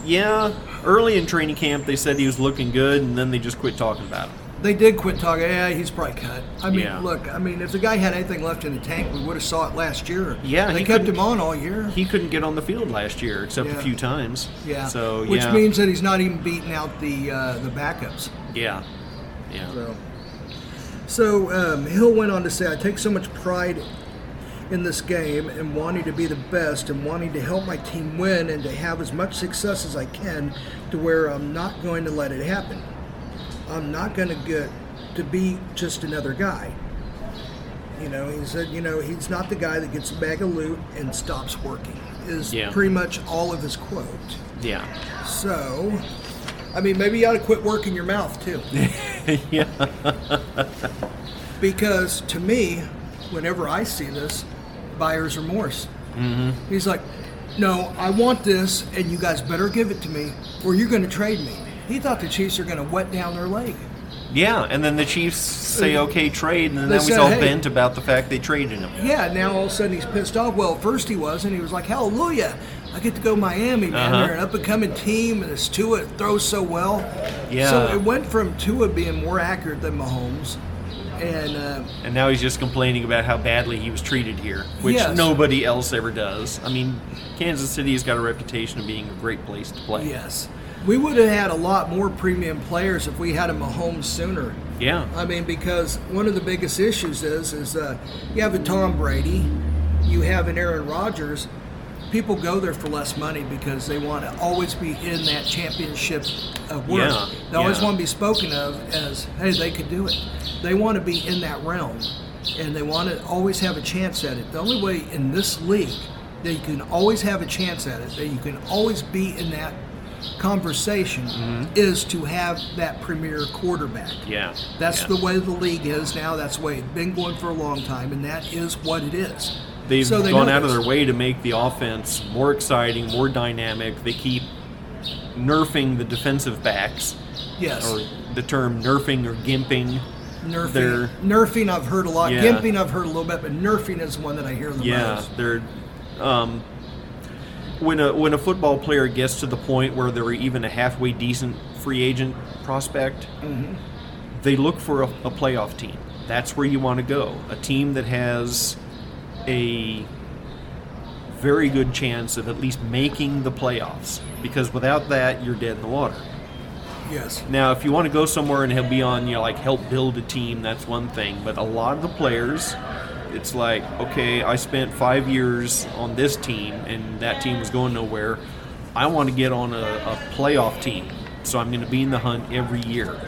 Yeah, early in training camp they said he was looking good, and then they just quit talking about him. They did quit talking. Yeah, he's probably cut. I mean, Yeah. look. I mean, if the guy had anything left in the tank, we would have saw it last year. Yeah, they he kept him on all year. He couldn't get on the field last year except Yeah. a few times. yeah. So which yeah, means that he's not even beating out the uh, the backups. yeah, yeah. So, so um, Hill went on to say, I take so much pride in this game and wanting to be the best and wanting to help my team win and to have as much success as I can to where I'm not going to let it happen. I'm not going to get to be just another guy. You know, he said, you know, he's not the guy that gets a bag of loot and stops working, is Yeah. pretty much all of his quote. Yeah. So, I mean, maybe you ought to quit working your mouth too. yeah. Because to me, whenever I see this, buyer's remorse. Mm-hmm. He's like, no, I want this, and you guys better give it to me, or you're going to trade me. He thought the Chiefs are going to wet down their leg. Yeah, and then the Chiefs say okay trade, and then that was all "Hey." bent about the fact they traded him. Yeah, now all of a sudden he's pissed off. Well, first he was, and he was like, hallelujah, I get to go Miami, man. Uh-huh. They're an up and coming team, and this Tua throws so well. Yeah. So it went from Tua being more accurate than Mahomes, and uh, And now he's just complaining about how badly he was treated here, which Yes. nobody else ever does. I mean, Kansas City has got a reputation of being a great place to play. yes, we would have had a lot more premium players if we had a Mahomes sooner. Yeah. I mean, because one of the biggest issues is is uh, you have a Tom Brady, you have an Aaron Rodgers. People go there for less money because they want to always be in that championship of work. Yeah, They always yeah. want to be spoken of as, hey, they could do it. They want to be in that realm, and they want to always have a chance at it. The only way in this league that you can always have a chance at it, that you can always be in that conversation, is to have that premier quarterback. Yeah. That's yeah. the way the league is now. That's the way it's been going for a long time, and that is what it is. They've So they gone out of their way to make the offense more exciting, more dynamic. They keep nerfing the defensive backs, Yes, or the term nerfing or gimping. nerfing. they're- Nerfing, I've heard a lot. Yeah. Gimping, I've heard a little bit, but nerfing is one that I hear the Yeah, most. Yeah, they're um, when a when a football player gets to the point where they're even a halfway decent free agent prospect, Mm-hmm. they look for a, a playoff team. That's where you want to go. A team that has a very good chance of at least making the playoffs. Because without that, you're dead in the water. Yes, Now, if you want to go somewhere and he'll be on, you know, like help build a team, that's one thing. But a lot of the players, it's like, okay, I spent five years on this team and that team was going nowhere. I want to get on a, a playoff team, so I'm going to be in the hunt every year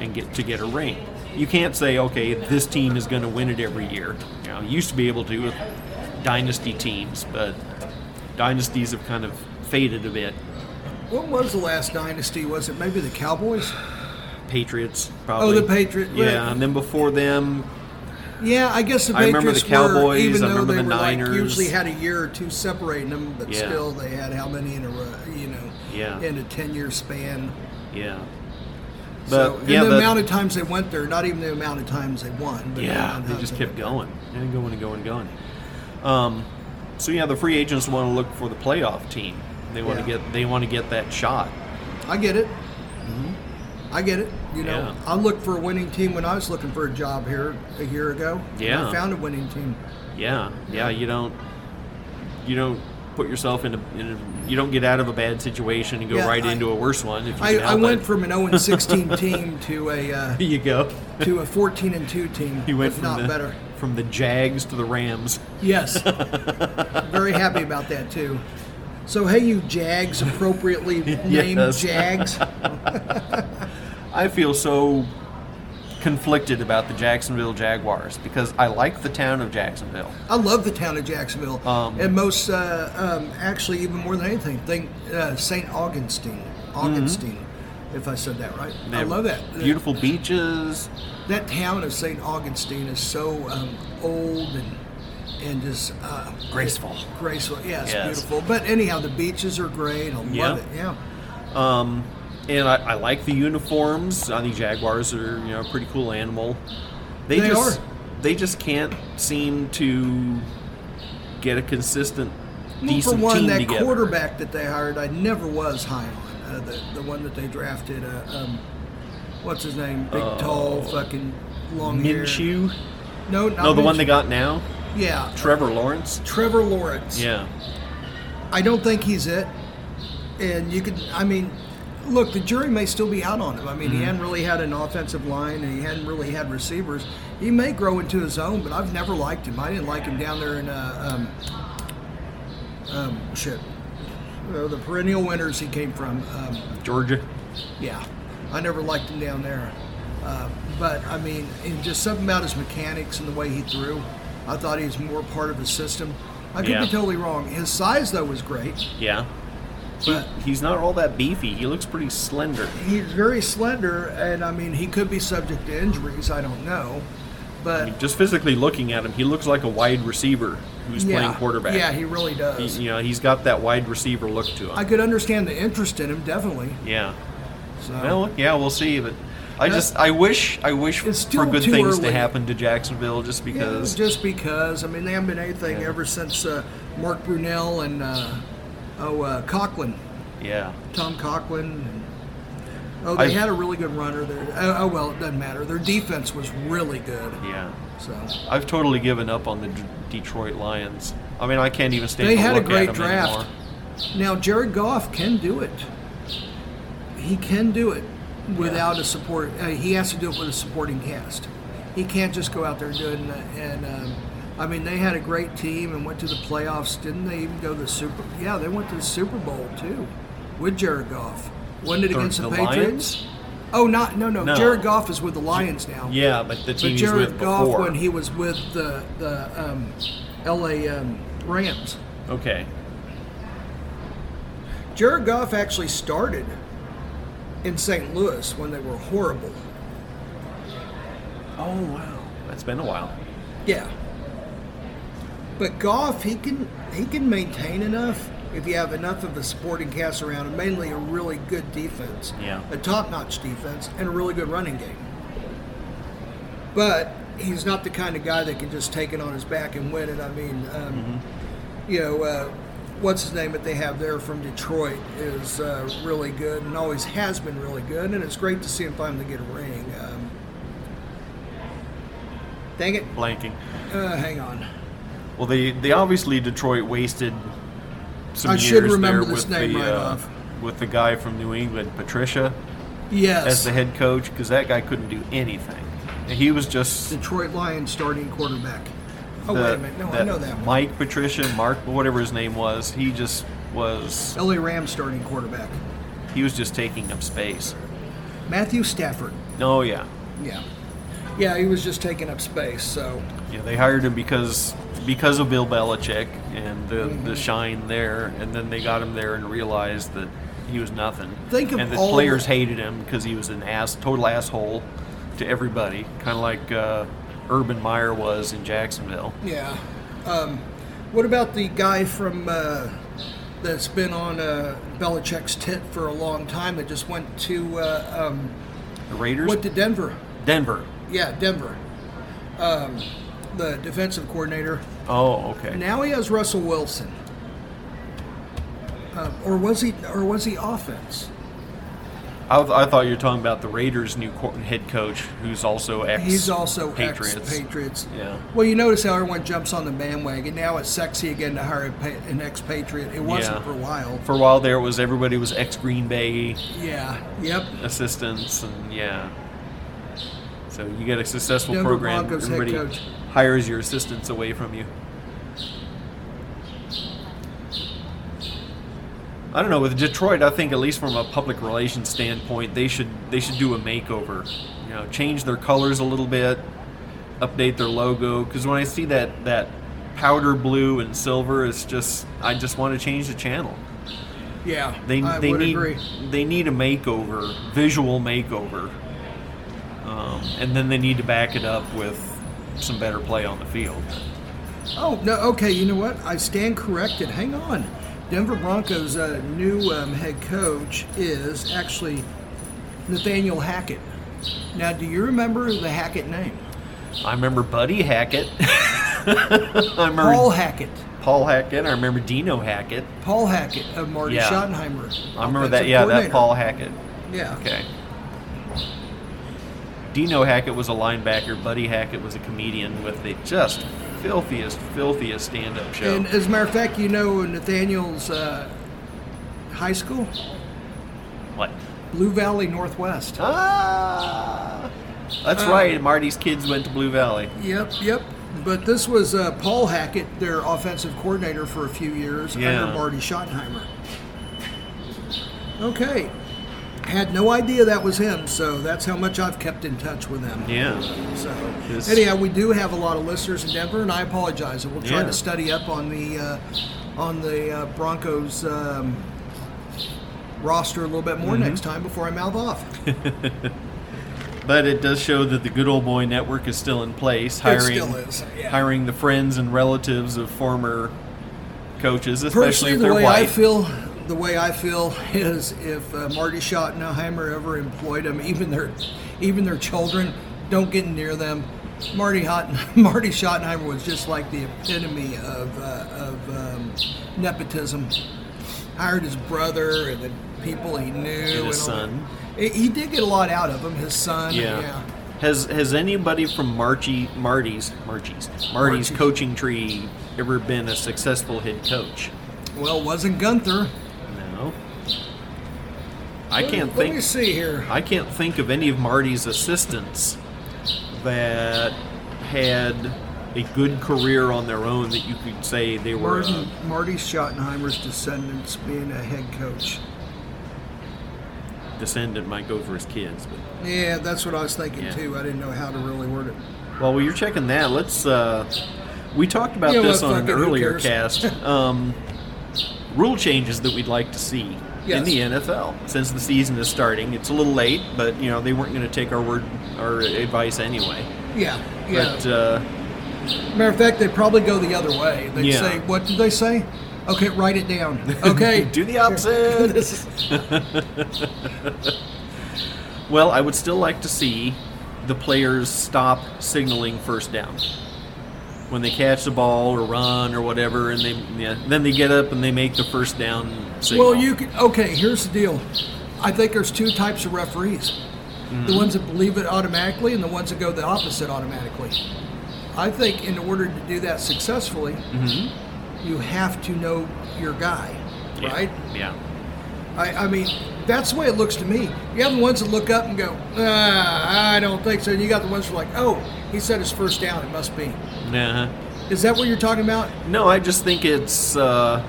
and get to get a ring. You can't say, okay, this team is going to win it every year. You know, you used to be able to with dynasty teams, but dynasties have kind of faded a bit. What was the last dynasty? Was it maybe the Cowboys? Patriots, probably. Oh, the Patriots. Yeah, and then before them, Yeah, I guess the I remember Patriots the Cowboys, were, even I though remember they the were Niners. like usually had a year or two separating them, but Yeah. still they had how many in a you know, Yeah. in a ten year span. yeah. so, But and yeah, the, the- amount of times they went there, not even the amount of times they won. But Yeah, of they just they kept going and going and going and going. Um, so yeah, the free agents want to look for the playoff team. They want Yeah. to get they want to get that shot. I get it. I get it. You know. Yeah. I looked for a winning team when I was looking for a job here a year ago. and Yeah. I found a winning team. Yeah, yeah. You don't you don't put yourself in a, in a you don't get out of a bad situation and go Yeah, right I- into a worse one. I, I went it. from an 0 16 team to a uh, you go. to a 14 and 2 team. You went from not the better. from the Jags to the Rams. Yes. Very happy about that too. So hey, you Jags, appropriately named Jags. I feel so conflicted about the Jacksonville Jaguars because I like the town of Jacksonville. I love the town of Jacksonville, Um, and most uh, um, actually even more than anything, think uh, Saint Augustine. Augustine, if I said that right. They I love that. Beautiful beaches. That town of Saint Augustine is so um, old and and just uh, Graceful. Graceful, yes, Yes. beautiful. But anyhow, the beaches are great. I Yeah. love it. Yeah. And I, I like the uniforms. I think Jaguars are you know a pretty cool animal. They, They just are. they just can't seem to get a consistent Well, decent for one, team that together. quarterback that they hired, I never was high on. Uh, the the one that they drafted, uh, um, what's his name? Big, tall, fucking long hair. Minshew. No, not No, the one they got now, Yeah, Trevor Lawrence. Trevor Lawrence. Yeah, I don't think he's it. And you could, I mean, look, the jury may still be out on him. I mean, Mm-hmm. he hadn't really had an offensive line and he hadn't really had receivers. He may grow into his own, but I've never liked him. I didn't like him down there in, uh, um, um, shit, uh, the perennial winners he came from. Um, Georgia. yeah, I never liked him down there. Uh, but I mean, and just something about his mechanics and the way he threw. I thought he was more part of the system. I could Yeah. be totally wrong. His size though was great, Yeah, but he's not all that beefy. He looks pretty slender. he's very slender, and I mean, he could be subject to injuries. I don't know, but Just physically looking at him, he looks like a wide receiver who's yeah, playing quarterback. Yeah, he really He- does. you know, he's got that wide receiver look to him. I could understand the interest in him, definitely. yeah. So Well, yeah, we'll see. But I just, I wish, I wish for good things to happen to Jacksonville, just Yeah, because. just because. I mean, they haven't been anything Yeah. ever since uh, Mark Brunell and uh, oh uh, Coughlin. yeah. Tom Coughlin. Oh, they I- had a really good runner there. Oh, oh, well, it doesn't matter. Their defense was really good. Yeah. So I've totally given up on the D- Detroit Lions. I mean, I can't even stand they had a great draft. anymore. Now Jared Goff can do it. He can do it without a support. Uh, he has to do it with a supporting cast. He can't just go out there and do it. And, and um, I mean, they had a great team and went to the playoffs. Didn't they even go to the Super? Yeah, they went to the Super Bowl too, with Jared Goff. Wasn't it against the, the Patriots? Lions? Oh, not no, no No. Jared Goff is with the Lions now. Yeah, but the team he's Jared with before. But Jared Goff before. when he was with the the um, L.A. Um, Rams. okay. Jared Goff actually started in St. Louis when they were horrible. Oh wow, that's been a while. Yeah. But Goff, he can he can maintain enough if you have enough of the supporting cast around him, mainly a really good defense, Yeah. a top-notch defense, and a really good running game. But he's not the kind of guy that can just take it on his back and win it. I mean, um, you know, uh, what's his name that they have there from Detroit is uh, really good and always has been really good, and it's great to see him finally get a ring. Um, dang it! Blanking. Uh, hang on. Well, they they obviously Detroit wasted some I years should remember there this with name the, right uh, off. with the guy from New England, Patricia, Yes. as the head coach, because that guy couldn't do anything. He was just Detroit Lions starting quarterback. Oh, the- wait a minute. No, I know that one. Mike Patricia, Mark, whatever his name was. He just was LA Rams starting quarterback. he was just taking up space. Matthew Stafford. Oh yeah, Yeah. Yeah, he was just taking up space, so. yeah. They hired him because because of Bill Belichick and the Mm-hmm. the shine there, and then they got him there and realized that He was nothing. Think of and the all players the- hated him because he was an ass, total asshole to everybody, kind of like uh, Urban Meyer was in Jacksonville. Yeah. Um, what about the guy from uh, that's been on uh, Belichick's tit for a long time that just went to uh, um, The Raiders, went to Denver? Denver. Yeah, Denver. Um, the defensive coordinator. Oh, okay. Now he has Russell Wilson. Uh, or was he? Or was he offense? I, I thought you were talking about the Raiders' new head coach, who's also ex. He's also Patriots. ex-Patriots. Yeah. Well, you notice how everyone jumps on the bandwagon. Now it's sexy again to hire an ex-Patriot. It wasn't Yeah. for a while. For a while there, it was everybody was ex Green Bay Yeah. Yep. assistants, and yeah. So you get a successful Denver program, Broncos head everybody coach. Hires your assistants away from you. I don't know with Detroit. I think at least from a public relations standpoint, they should they should do a makeover. You know, change their colors a little bit, update their logo. Because when I see that that powder blue and silver, it's just I just want to change the channel. Yeah. They I they need agree. they need a makeover, visual makeover, um, and then they need to back it up with some better play on the field. Oh no. Okay. You know what? I stand corrected. Hang on. Denver Broncos' uh, new um, head coach is actually Nathaniel Hackett. Now, do you remember the Hackett name? I remember Buddy Hackett. I remember Paul Hackett. Paul Hackett. I remember Dino Hackett. Paul Hackett of Marty Yeah. Schottenheimer. I remember that. Yeah, that. Paul Hackett. Yeah. Okay. Dino Hackett was a linebacker. Buddy Hackett was a comedian with the just filthiest, filthiest stand-up show. And as a matter of fact, you know Nathaniel's uh, high school, what? Blue Valley Northwest. Ah, that's Uh, right. Marty's kids went to Blue Valley. Yep, yep. But this was uh, Paul Hackett, their offensive coordinator for a few years Yeah. under Marty Schottenheimer. Okay. Had no idea that was him, so that's how much I've kept in touch with them. Yeah. So, Yes. anyhow, we do have a lot of listeners in Denver, and I apologize. We'll try Yeah. to study up on the uh, on the uh, Broncos um, roster a little bit Mm-hmm. more next time before I mouth off. But it does show that the Good Old Boy Network is still in place, hiring yeah. hiring the friends and relatives of former coaches, especially Personally, if they're way white. I feel, the way I feel is if uh, Marty Schottenheimer ever employed them, even their even their children, don't get near them. Marty Hot, Marty Schottenheimer was just like the epitome of uh, of um, nepotism. Hired his brother and the people he knew And his that. son. He, did get a lot out of him. His son, yeah. yeah. Has has anybody from Marchie Marty's Marchie's Marty's Marchie's. coaching tree ever been a successful head coach? Well, wasn't Gunther? I can't think. Let me see here. I can't think of any of Marty's assistants that had a good career on their own that you could say they were. Marty, uh, Marty Schottenheimer's descendants being a head coach. descendant might go for his kids, but Yeah, that's what I was thinking Yeah. too. I didn't know how to really word it. well, while you're checking that, let's. Uh, we talked about You know this on an fuck it, who earlier cast. Um, rule changes that we'd like to see in the NFL since the season is starting. It's a little late, but you know they weren't going to take our word, our advice anyway. Yeah, yeah. But uh, Matter of fact, they'd probably go the other way. They'd Yeah. say, "What did they say?" Okay, write it down. Okay, do the opposite. Well, I would still like to see the players stop signaling first down when they catch the ball or run or whatever, and they yeah, then they get up and they make the first down signal. well, you can. Okay, here's the deal. I think there's two types of referees: Mm-hmm. the ones that believe it automatically, and the ones that go the opposite automatically. I think in order to do that successfully, you have to know your guy, Mm-hmm. Yeah, right? Yeah. I, I mean, that's the way it looks to me. You have the ones that look up and go, ah, I don't think so. And you got the ones who are like, oh, he said his first down. It must be. Uh-huh. Is that what you're talking about? No, I just think it's. Uh,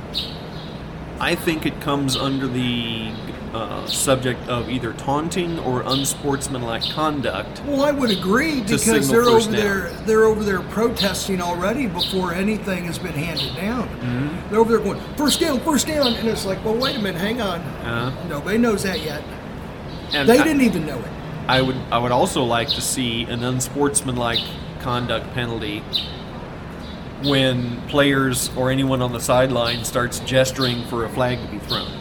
I think it comes under the uh, subject of either taunting or unsportsmanlike conduct. Well, I would agree because they're over down. there. They're over there protesting already before anything has been handed down. Mm-hmm. They're over there going first down, first down, and it's like, well, wait a minute, hang on. Uh, Nobody knows that yet. and They I- didn't even know it. I would I would also like to see an unsportsmanlike conduct penalty when players or anyone on the sideline starts gesturing for a flag to be thrown.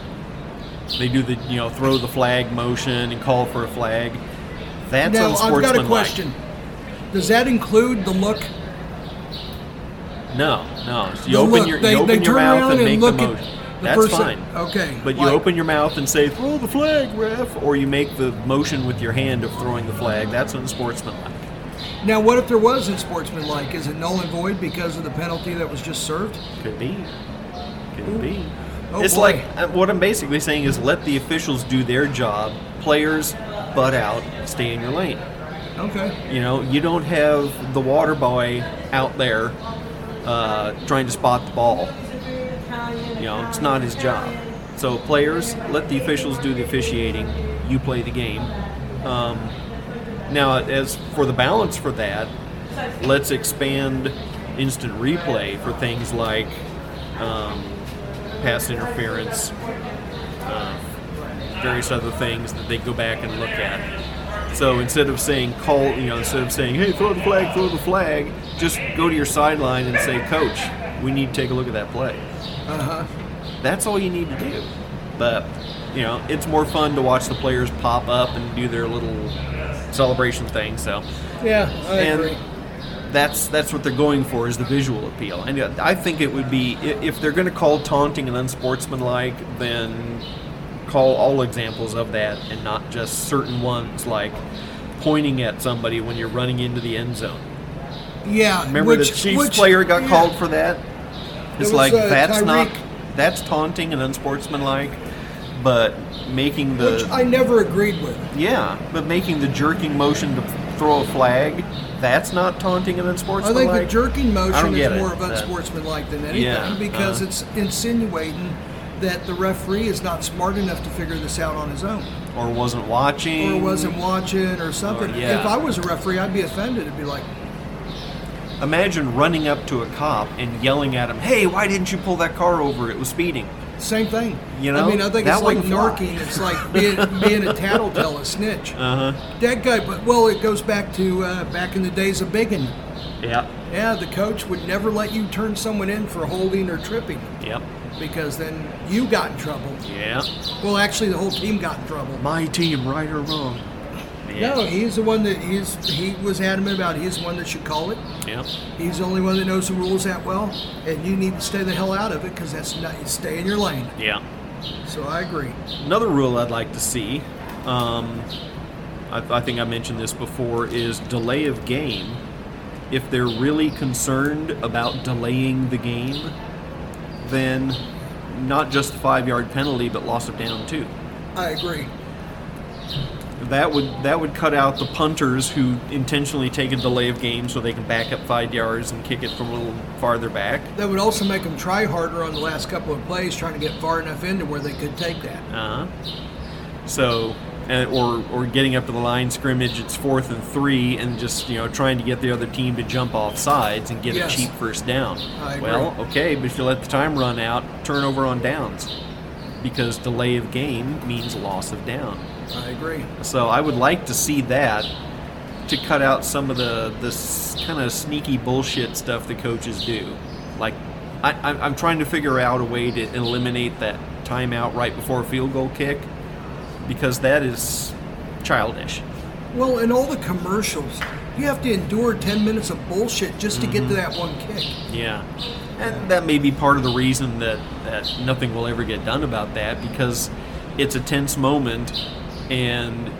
They do the you know throw the flag motion and call for a flag. That's now, I've got a question. Does that include the look? No, no. So you The open look. your They- you open your mouth and and make look the at motion. That's fine. okay, But you like- open your mouth and say throw the flag, ref, or you make the motion with your hand of throwing the flag. That's unsportsmanlike. Now, what if there was unsportsmanlike? Is it null and void because of the penalty that was just served? Could be. Could be. Oh, it's boy. like uh, what I'm basically saying is let the officials do their job. Players, butt out, stay in your lane. Okay. You know, you don't have the water boy out there uh, trying to spot the ball. You know, it's not his job. So players, let the officials do the officiating. You play the game. Um, now, as for the balance for that, let's expand instant replay for things like um, pass interference, uh, various other things that they go back and look at. So instead of saying call, you know, instead of saying hey throw the flag, throw the flag, just go to your sideline and say coach, we need to take a look at that play. Uh huh. That's all you need to do. But you know, it's more fun to watch the players pop up and do their little celebration thing. So Yeah, I and agree. That's that's what they're going for is the visual appeal. And I think it would be if they're going to call taunting and unsportsmanlike, then call all examples of that and not just certain ones like pointing at somebody when you're running into the end zone. Yeah. Remember which, the Chiefs which- player got yeah. called for that? It's was, like uh, that's not that's taunting and unsportsmanlike, but making the Which I never agreed with. yeah, but making the jerking motion to throw a flag, that's not taunting and unsportsmanlike. I think the jerking motion is it, more of that- unsportsmanlike than anything Yeah, because uh. it's insinuating that the referee is not smart enough to figure this out on his own or wasn't watching, or wasn't watching or something. Or- yeah. If I was a referee, I'd be offended. It'd be like, Imagine running up to a cop and yelling at him, "Hey, why didn't you pull that car over? It was speeding." Same thing. You know, I mean, I think it's like wouldn't fly. narking. It's like being, being a tattletale, a snitch. Uh huh. That guy, but well, it goes back to uh, back in the days of Biggin. Yeah. Yeah, the coach would never let you turn someone in for holding or tripping Yep. because then you got in trouble. Yeah. Well, actually, the whole team got in trouble. My team, right or wrong. Yeah. No, he's the one that he's he was adamant about. He's the one that should call it. Yep. He's the only one that knows the rules that well, and you need to stay the hell out of it because that's not stay in your lane. Yeah. So I agree. Another rule I'd like to see, um, I, I think I mentioned this before, is delay of game. If they're really concerned about delaying the game, then not just the five yard penalty, but loss of down too. I agree. That would that would cut out the punters who intentionally take a delay of game so they can back up five yards and kick it from a little farther back. That would also make them try harder on the last couple of plays, trying to get far enough into where they could take that. Uh-huh. So, uh, or or getting up to the line scrimmage, it's fourth and three, and just you know trying to get the other team to jump off sides and get Yes. a cheap first down. Well, okay, but if you let the time run out, turnover on downs, because delay of game means loss of down. I agree. So I would like to see that to cut out some of the this kind of sneaky bullshit stuff the coaches do. Like, I, I'm I'm trying to figure out a way to eliminate that timeout right before a field goal kick because that is childish. Well, in all the commercials, you have to endure 10 minutes of bullshit just to get to mm-hmm. that one kick. Yeah. And that may be part of the reason that, that nothing will ever get done about that because it's a tense moment and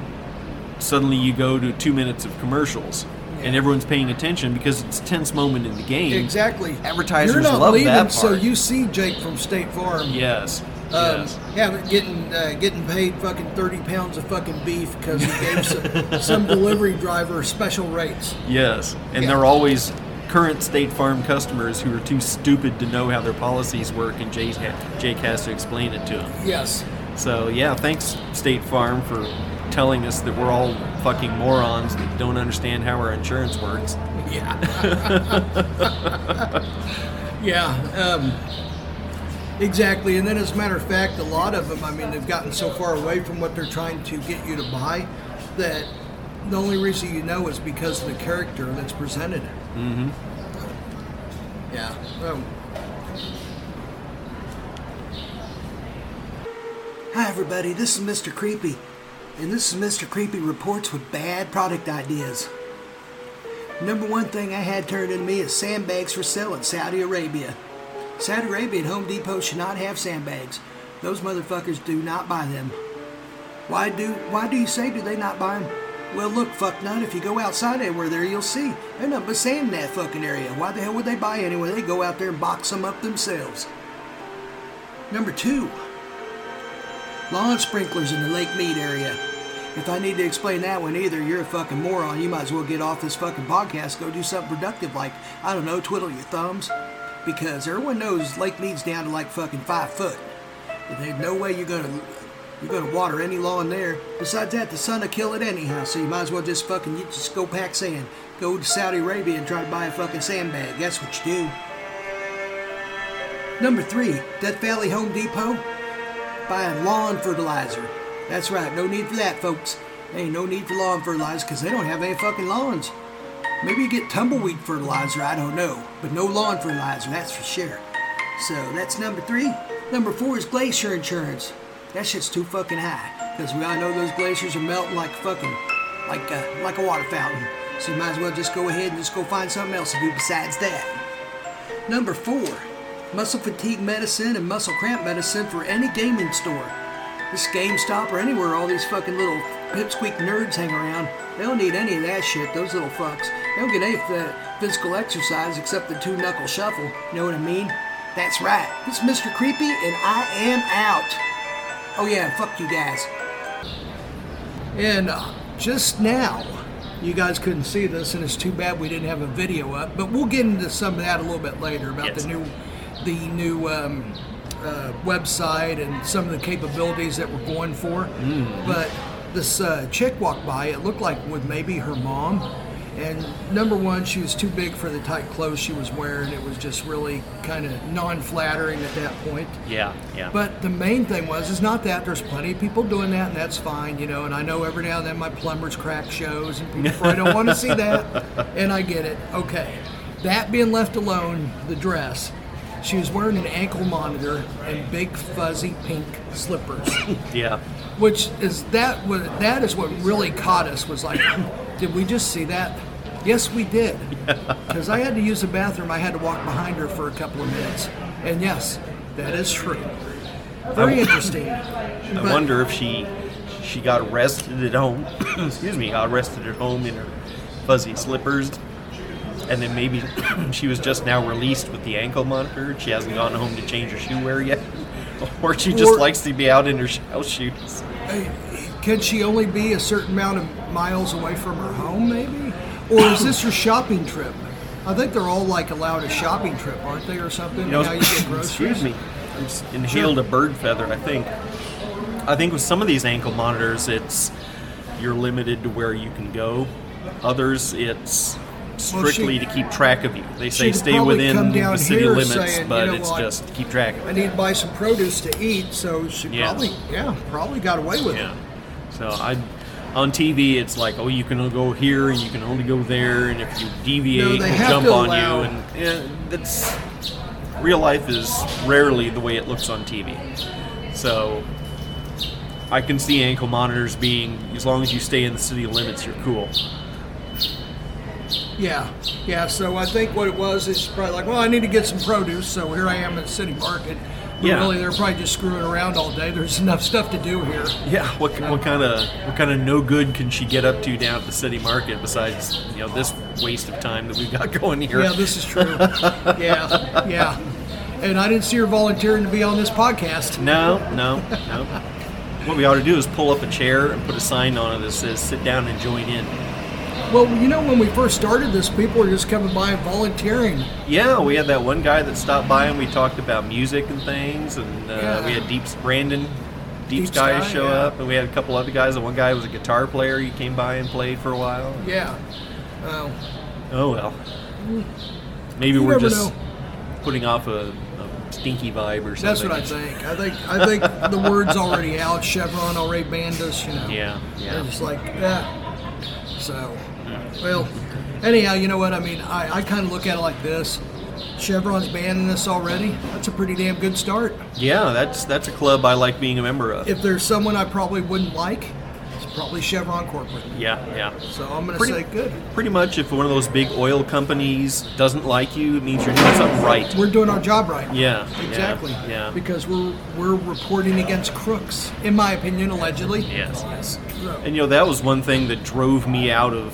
suddenly you go to two minutes of commercials and everyone's paying attention because it's a tense moment in the game. Exactly. Advertisers You're not love leaving, that so you see Jake from State Farm. Yes. Um, yes. having getting uh, getting paid fucking thirty pounds of fucking beef because he gave some, some delivery driver special rates. Yes. And Yeah. they're always current State Farm customers who are too stupid to know how their policies work and Jake, ha- Jake has to explain it to them. Yes. So yeah, thanks State Farm for telling us that we're all fucking morons that don't understand how our insurance works. Yeah. yeah. Um, exactly. And then, as a matter of fact, a lot of them, I mean, they've gotten so far away from what they're trying to get you to buy that the only reason you know is because of the character that's presented. Mm-hmm. Yeah. Um, Hi, everybody. This is Mr. Creepy. And this is Mr. Creepy Reports with bad product ideas. Number one thing I had turned into me is sandbags for sale in Saudi Arabia. Saudi Arabia and Home Depot should not have sandbags. Those motherfuckers do not buy them. Why do why do you say do they not buy them? Well, look, fuck nut. If you go outside anywhere there, you'll see they're nothing but sand in that fucking area. Why the hell would they buy anyway? They go out there and box them up themselves. Number two, lawn sprinklers in the Lake Mead area. If I need to explain that one either, you're a fucking moron. You might as well get off this fucking podcast, go do something productive like, I don't know, twiddle your thumbs. Because everyone knows Lake Mead's down to like fucking five foot. There's no way you're gonna you're gonna water any lawn there. Besides that, the sun will kill it anyhow, so you might as well just fucking you just go pack sand. Go to Saudi Arabia and try to buy a fucking sandbag. That's what you do. Number three, Death Valley Home Depot. Buying lawn fertilizer. That's right, no need for that, folks. Ain't no need for lawn fertilizer because they don't have any fucking lawns. Maybe you get tumbleweed fertilizer, I don't know. But no lawn fertilizer, that's for sure. So that's number three. Number four is glacier insurance. That shit's too fucking high. Because we all know those glaciers are melting like fucking, like, uh, like a water fountain. So you might as well just go ahead and just go find something else to do besides that. Number four, muscle fatigue medicine and muscle cramp medicine for any gaming store. This GameStop or anywhere all these fucking little pipsqueak nerds hang around, they don't need any of that shit, those little fucks. They don't get any physical exercise except the two knuckle shuffle. You know what I mean? That's right. It's Mr. Creepy and I am out. Oh yeah, fuck you guys. And uh, just now, you guys couldn't see this, and it's too bad we didn't have a video up. But we'll get into some of that a little bit later about Yes. the new, the new um, uh, website and some of the capabilities that we're going for. But this uh, chick walked by. It looked like with maybe her mom. And number one, she was too big for the tight clothes she was wearing. It was just really kind of non-flattering at that point. Yeah, yeah. But the main thing was, is not that. There's plenty of people doing that, and that's fine, you know. And I know every now and then my plumber's crack shows, and people probably don't want to see that, and I get it. Okay. That being left alone, the dress, she was wearing an ankle monitor and big fuzzy pink slippers, yeah. which is that was that is what really caught us. Was like, did we just see that? Yes, we did. Because I had to use the bathroom, I had to walk behind her for a couple of minutes, and yes, that is true. Very interesting. I wonder if she she got arrested at home. excuse me, got arrested at home in her fuzzy slippers, and then maybe she was just now released with the ankle monitor. She hasn't gone home to change her shoe wear yet, or she just Or- likes to be out in her house shoes. Can she only be a certain amount of miles away from her home, maybe? Or is this her shopping trip? I think they're all like allowed a shopping trip, aren't they, or something? You know, now you get groceries. excuse me, I just inhaled a bird feather. I think. I think with some of these ankle monitors, it's you're limited to where you can go. Others, it's strictly she- to keep track of you. They say stay within the city limits, saying, you but know it's just keep track of I need to buy some produce to eat, so she Yeah. probably, yeah, probably got away with Yeah. it. So I, on TV, it's like, oh, you can only go here and you can only go there, and if you deviate, No, they jump on allow- you, and yeah, that's real life is rarely the way it looks on TV. So I can see ankle monitors being as long as you stay in the city limits, you're cool. Yeah, yeah. So I think what it was is probably like, well, I need to get some produce, so here I am at the city market. But Yeah. really, they're probably just screwing around all day. There's enough stuff to do here. Yeah, what what kind of what kind of no good can she get up to down at the city market besides you know this waste of time that we've got going here? Yeah, this is true. yeah, yeah. And I didn't see her volunteering to be on this podcast. No, no, no. What we ought to do is pull up a chair and put a sign on it that says "Sit down and join in." Well, you know, when we first started this, people were just coming by and volunteering. Yeah, we had that one guy that stopped by and we talked about music and things, and uh, Yeah. we had Deep Brandon Deep, Deep Sky, Sky, show yeah. up, and we had a couple other guys. And one guy was a guitar player. He came by and played for a while. Yeah. Oh well. Maybe You we're just know. putting off a, a stinky vibe or something. that's what I think. I think I think the word's already out. Chevron already banned us. You know. Yeah, yeah. They're just like, yeah. So, well, anyhow, you know what? I mean, I, I kind of look at it like this. Chevron's banning us already. That's a pretty damn good start. Yeah, that's that's a club I like being a member of. If there's someone I probably wouldn't like, it's probably Chevron Corporate. yeah, yeah. So I'm going to Pretty- say good. Pretty much, if one of those big oil companies doesn't like you, it means you're doing something right. We're doing our job right. Yeah, yeah, Exactly. yeah. Because we're we're reporting against crooks, in my opinion, allegedly. Yes, yes. So, And you know that was one thing that drove me out of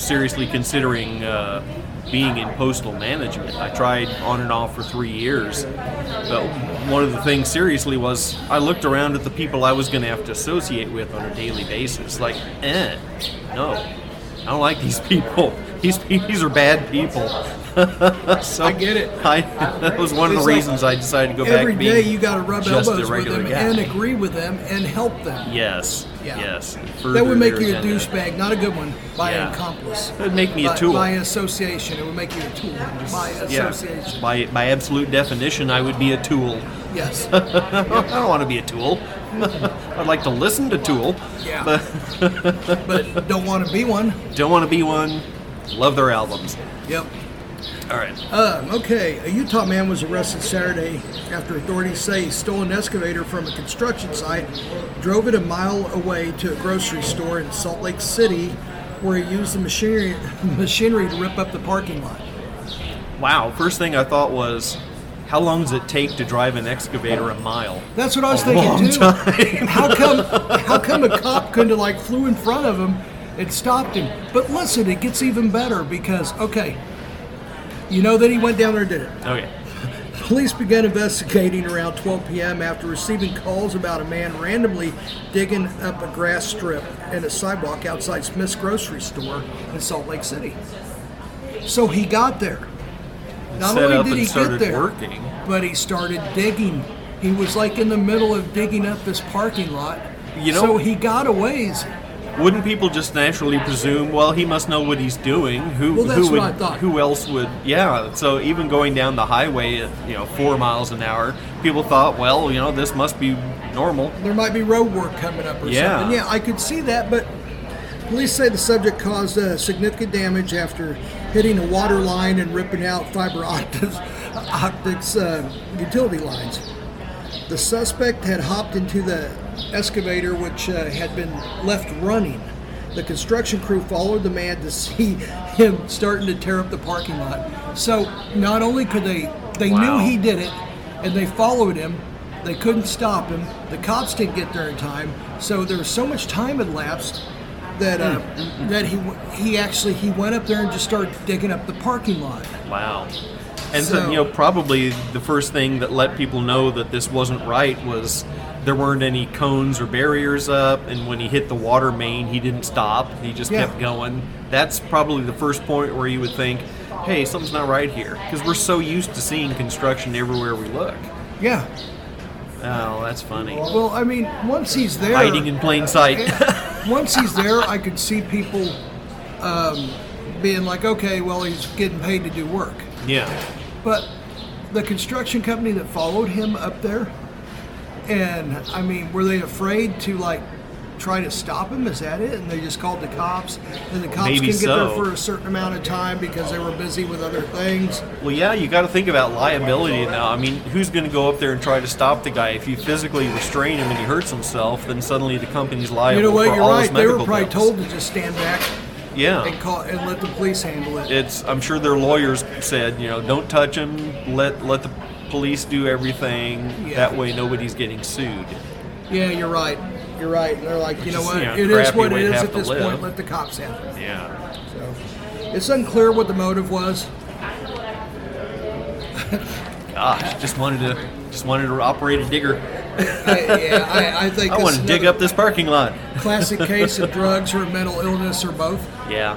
seriously considering uh, being in postal management. I tried on and off for three years, but one of the things seriously was I looked around at the people I was going to have to associate with on a daily basis. Like, eh, no, I don't like these people. These these are bad people. So I get it. I, that was one of the like reasons I decided to go back. Every day you got to rub elbows with them guy. and agree with them and help them. Yes. Yeah. Yes. That would make you a douchebag, not a good one, by Yeah. accomplice. It would make me a tool. By association, it would make you a tool. By Yeah. association. By by absolute definition, I would be a tool. Yes. I don't want to be a tool. I'd like to listen to Tool. Yeah. But but don't want to be one. don't want to be one. Love their albums. Yep. All right. Um, okay, a Utah man was arrested Saturday after authorities say he stole an excavator from a construction site, drove it a mile away to a grocery store in Salt Lake City, where he used the machinery, machinery to rip up the parking lot. Wow. First thing I thought was, how long does it take to drive an excavator a mile? That's what I was thinking long too. How come? How come a cop couldn't have like flew in front of him and stopped him? But listen, it gets even better because okay, you know that he went down there and did it. Oh, okay. Police began investigating around 12 p.m. after receiving calls about a man randomly digging up a grass strip in a sidewalk outside Smith's grocery store in Salt Lake City. So he got there. Not Set only did he get there, working. but he started digging. He was like in the middle of digging up this parking lot. You know- so he got a ways. Wouldn't people just naturally presume, well, he must know what he's doing? Who, Well, that's who would, what I thought. Who else would? Yeah. So even going down the highway at you know four miles an hour, people thought, well, you know, this must be normal. There might be road work coming up or Yeah. something. Yeah, I could see that, but police say the subject caused uh, significant damage after hitting a water line and ripping out fiber optics, optics uh, utility lines. The suspect had hopped into the excavator, which uh, had been left running. The construction crew followed the man to see him starting to tear up the parking lot. So not only could they, they Wow. knew he did it, and they followed him. They couldn't stop him. The cops didn't get there in time. So there was so much time had lapsed that uh, that he he actually he went up there and just started digging up the parking lot. Wow. And so, So- you know, probably the first thing that let people know that this wasn't right was there weren't any cones or barriers up, and when he hit the water main, he didn't stop. He just Yeah. kept going. That's probably the first point where you would think, hey, something's not right here. Because we're so used to seeing construction everywhere we look. Yeah. Oh, that's funny. Well, I mean, once he's there, Hiding in plain sight. once he's there, I could see people um, being like, okay, well, he's getting paid to do work. yeah. But the construction company that followed him up there, and I mean, were they afraid to like try to stop him? Is that it? And they just called the cops, and the cops Maybe can get there for a certain amount of time because they were busy with other things. Well, yeah, you got to think about liability now. I mean, who's going to go up there and try to stop the guy? If you physically restrain him and he hurts himself, then suddenly the company's liable You know what? You're right. They were probably bills. told to just stand back Yeah. and call and let the police handle it. It's. I'm sure their lawyers said, you know, don't touch him. Let let the police do everything. Yeah. That way, nobody's getting sued. Yeah, you're right. You're right. And they're like, you know is, what? you know, it is what it is at this live. point. Let the cops handle it. Yeah. So it's unclear what the motive was. Gosh, just wanted to just wanted to operate a digger. I, yeah, I, I think I want to dig up this parking lot. classic case of drugs or mental illness or both. Yeah.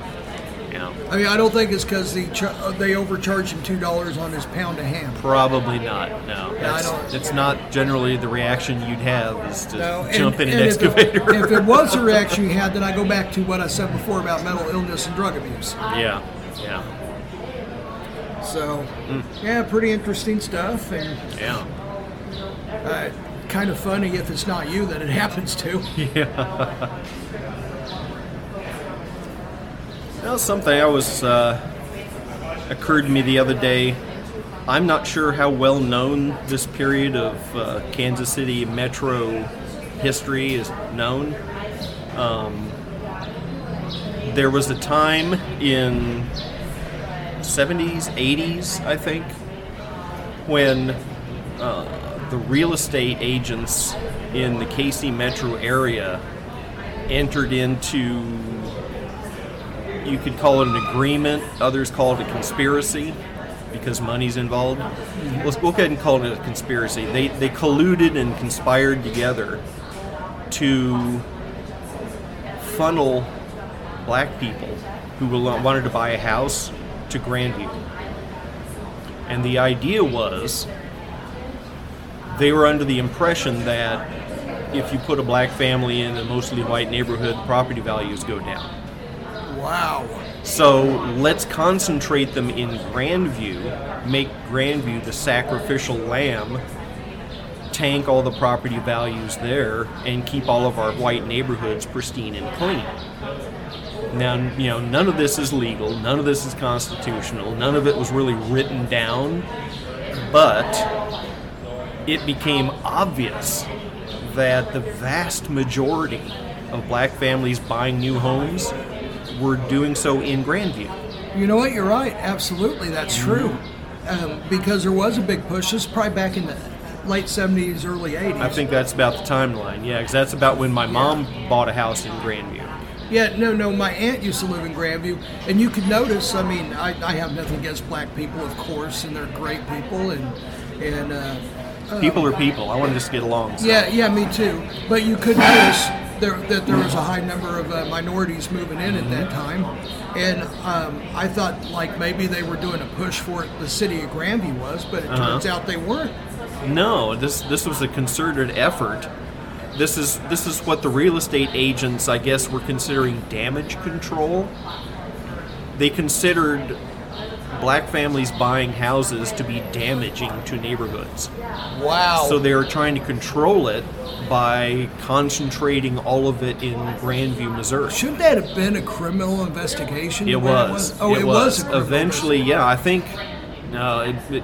Yeah. I mean, I don't think it's because the ch- they overcharged him two dollars on his pound of ham. Probably not. No, Yeah, I that's, don't- it's not generally the reaction you'd have is to No, and- jump in an and if it- excavator. If it, was the reaction you had, then I go back to what I said before about mental illness and drug abuse. yeah, yeah, So, Mm. yeah, pretty interesting stuff, and yeah. uh, kind of funny if it's not you that it happens to. Yeah. well, something I was uh, occurred to me the other day. I'm not sure how well known this period of uh, Kansas City metro history is known. Um, there was a time in 70s, 80s, I think, when uh, the real estate agents in the KC metro area entered into you could call it an agreement. Others call it a conspiracy because money's involved. Let's go ahead and call it a conspiracy. They they colluded and conspired together to funnel black people who wanted to buy a house to Grandview. And the idea was they were under the impression that if you put a black family in a mostly white neighborhood, property values go down. Wow. So let's concentrate them in Grandview, make Grandview the sacrificial lamb, tank all the property values there, and keep all of our white neighborhoods pristine and clean. Now, you know, none of this is legal, none of this is constitutional, none of it was really written down, but it became obvious that the vast majority of black families buying new homes were doing so in Grandview. You know what? You're right. Absolutely, that's true. Um, because there was a big push. This is probably back in the late 70s, early 80s. I think that's about the timeline, yeah, because that's about when my mom bought a house in Grandview. Yeah, no, no. My aunt used to live in Grandview, and you could notice. I mean, I, I have nothing against black people, of course, and they're great people, and and uh, People are people. I want to just get along. So. yeah, yeah, me too. But you could notice there, that there was a high number of uh, minorities moving in at that time, and um, I thought like maybe they were doing a push for it. The city of Grandview was, but it turns out they weren't. No, this this was a concerted effort. This is this is what the real estate agents, I guess, were considering damage control. They considered black families buying houses to be damaging to neighborhoods. Wow. So they are trying to control it by concentrating all of it in Grandview, Missouri. Shouldn't that have been a criminal investigation? It the way was. Oh, it, was. a criminal Eventually, yeah. I think no, it, it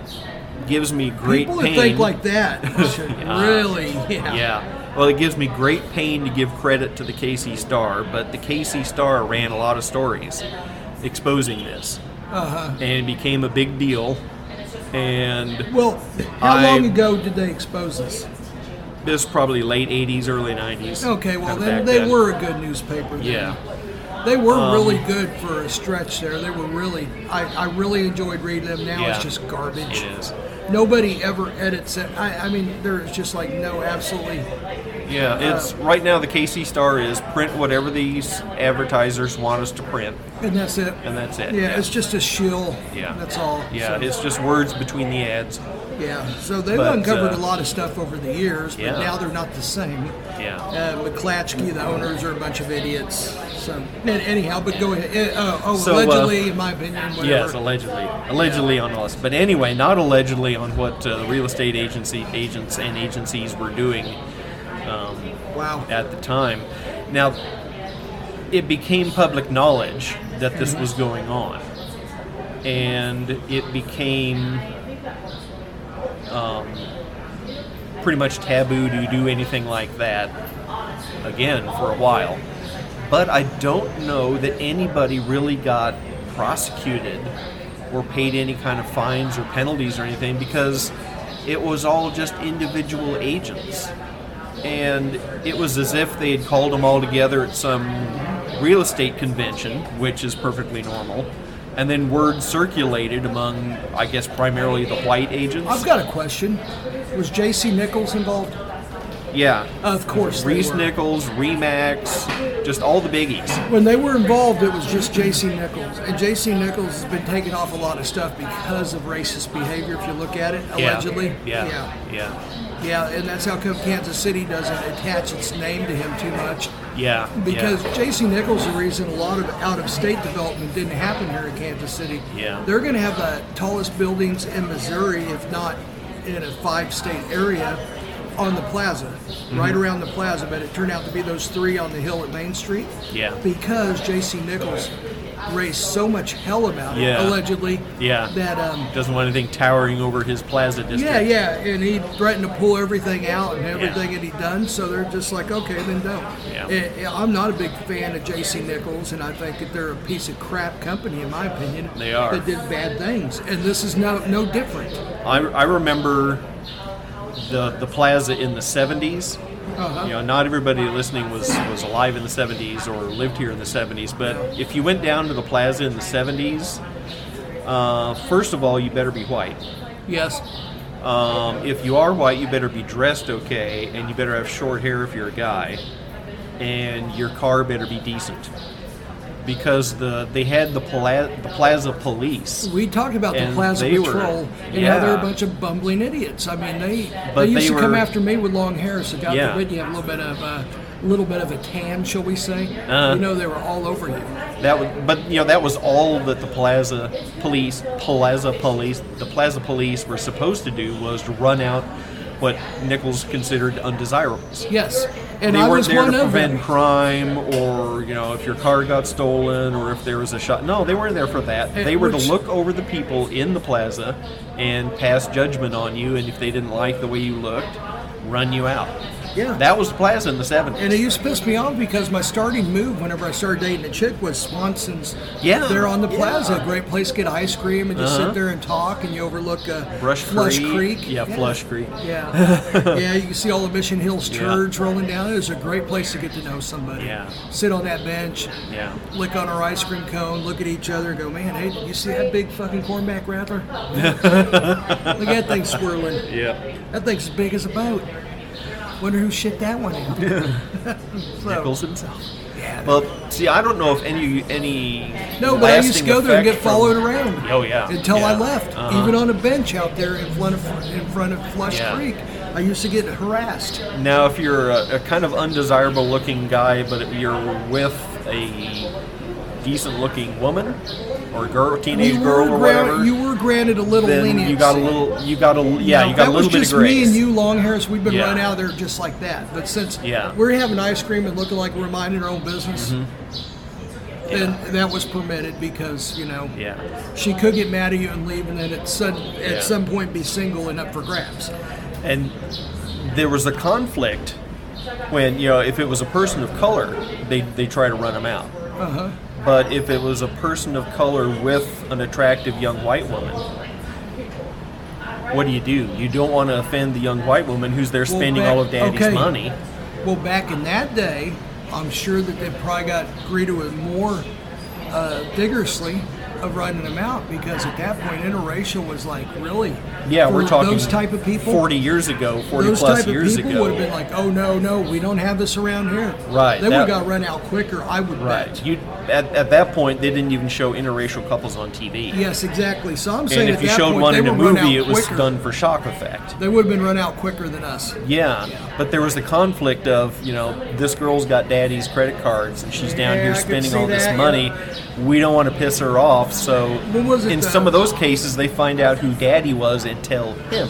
gives me great People pain. that think like that Yeah. really, yeah. Yeah. Well, it gives me great pain to give credit to the KC Star, but the KC Star ran a lot of stories exposing this. Uh-huh. And it became a big deal. And Well, how I- long ago did they expose this? this probably late 80s, early 90s. Okay, well then they then. were a good newspaper. Then. Yeah. They were Um, really good for a stretch there. They were really, I, I really enjoyed reading them. Now Yeah. it's just garbage. It is. Nobody ever edits it. I, I mean, there's just like no absolutely. Yeah, it's right now the KC Star is print whatever these advertisers want us to print, And that's it. and that's it. yeah, it's just a shill. Yeah. That's all. Yeah, So, it's just words between the ads. yeah. So they've but, uncovered uh, a lot of stuff over the years, but Yeah. now they're not the same. Yeah. Uh, McClatchy, the owners are a bunch of idiots. So anyhow, but go ahead. Uh, oh, So, uh, allegedly, in my opinion, whatever. Yes, allegedly. Allegedly on us. But anyway, not allegedly on what uh, the real estate agency agents and agencies were doing um, wow. at the time. Now, it became public knowledge that this was going on. And it became um, pretty much taboo to do anything like that again for a while. But I don't know that anybody really got prosecuted or paid any kind of fines or penalties or anything because it was all just individual agents. And it was as if they had called them all together at some real estate convention, which is perfectly normal. And then word circulated among, I guess, primarily the white agents. I've got a question. Was J.C. Nichols involved? Yeah. Of course, Reece. Nichols, Remax, just all the biggies. When they were involved, it was just J.C. Nichols, and J.C. Nichols has been taking off a lot of stuff because of racist behavior. If you look at it, allegedly, Yeah. yeah, Yeah. yeah, and that's how come Kansas City doesn't attach its name to him too much. Yeah. Because yeah. J.C. Nichols the reason a lot of out-of-state development didn't happen here in Kansas City. Yeah. They're going to have the tallest buildings in Missouri, if not in a five-state area, on the plaza, Mm-hmm. right around the plaza. But it turned out to be those three on the hill at Main Street. Yeah. Because J.C. Nichols raised so much hell about it, Yeah. allegedly. Yeah. That um, Doesn't want anything towering over his plaza district. yeah, yeah, and he threatened to pull everything out and everything that he done. So they're just like, okay, then don't. Yeah. Eh, I'm not a big fan of J.C. Nichols, and I think that they're a piece of crap company, in my opinion. They are. that did bad things, and this is no no different. I, I remember the the plaza in the 70s. Uh-huh. You know, not everybody listening was, was alive in the 70s or lived here in the 70s, but if you went down to the plaza in the 70s, uh, first of all, you better be white. Yes, Um, if you are white, you better be dressed okay, and you better have short hair if you're a guy, and your car better be decent. Because the they had the, pla- the plaza police. we talked about the Plaza they were- Patrol and how they're a bunch of bumbling idiots. I mean, they But they used they to come after me with long hair, so God Yeah. forbid you have a little bit of a little bit of a tan, shall we say? Uh-huh. you know, they were all over you. That was, but you know that was all that the Plaza Police, Plaza Police, the Plaza Police were supposed to do was to run out what Nichols considered undesirables. Yes, and they I weren't was there one to prevent crime or you know if your car got stolen or if there was a shot. No, they weren't there for that. They were to look over the people in the plaza and pass judgment on you, and if they didn't like the way you looked, run you out. Yeah. That was the plaza in the 70s. And it used to piss me off because my starting move whenever I started dating a chick was Swanson's. Yeah, There on the yeah. plaza, great place to get ice cream and just Uh-huh. sit there and talk, and you overlook uh, Brush Flush Creek. Creek. Yeah, Flush Creek. Yeah, yeah. You can see all the Mission Hills Yeah. turds rolling down. It was a great place to get to know somebody. Yeah. Sit on that bench, Yeah. lick on our ice cream cone, look at each other, and go, man, hey, did you see that big fucking cornback rattler? look at that thing swirling. Yeah. That thing's as big as a boat. Wonder who shit that one out. so, Nichols himself. yeah. Well, see, I don't know if any any. No, but I used to go there and get from- followed around. Oh yeah. Until I yeah. left, Uh-huh. even on a bench out there in front of in front of Flush Yeah. Creek, I used to get harassed. Now, if you're a, a kind of undesirable looking guy, but you're with a decent looking woman or girl, teenage girl or gran- whatever, you were granted a little then leniency. you got a little. You got a yeah. Now, you got a little bit of grace. That was just me and you, long hairs. We've been Yeah. running out there just like that. But since Yeah. we're having ice cream and looking like we're minding our own business, Mm-hmm. then that was permitted because you know Yeah. she could get mad at you and leave, and then at some Yeah. at some point be single and up for grabs. and there was a conflict when you know if it was a person of color, they they try to run him out. Uh huh. But if it was a person of color with an attractive young white woman, what do you do? You don't want to offend the young white woman who's there Well, spending back- all of daddy's okay. money. Well, back in that day, I'm sure that they probably got greeted with more uh, vigorously of running them out because at that point, interracial was like really. Yeah, we're talking those type of people. 40 years ago, 40 those plus type years of people ago. would have been like, "Oh no, no, we don't have this around here." Right, They would have got run out quicker. I would right. bet. You at, at that point they didn't even show interracial couples on TV. Yes, exactly. So I'm saying and if you showed point, one in a movie, it was done for shock effect. They would have been run out quicker than us. Yeah, but there was the conflict of you know this girl's got daddy's credit cards and she's down here spending all this that, money. We don't want to piss her off, so What was it, in uh, some of those cases they find out who daddy was and tell him.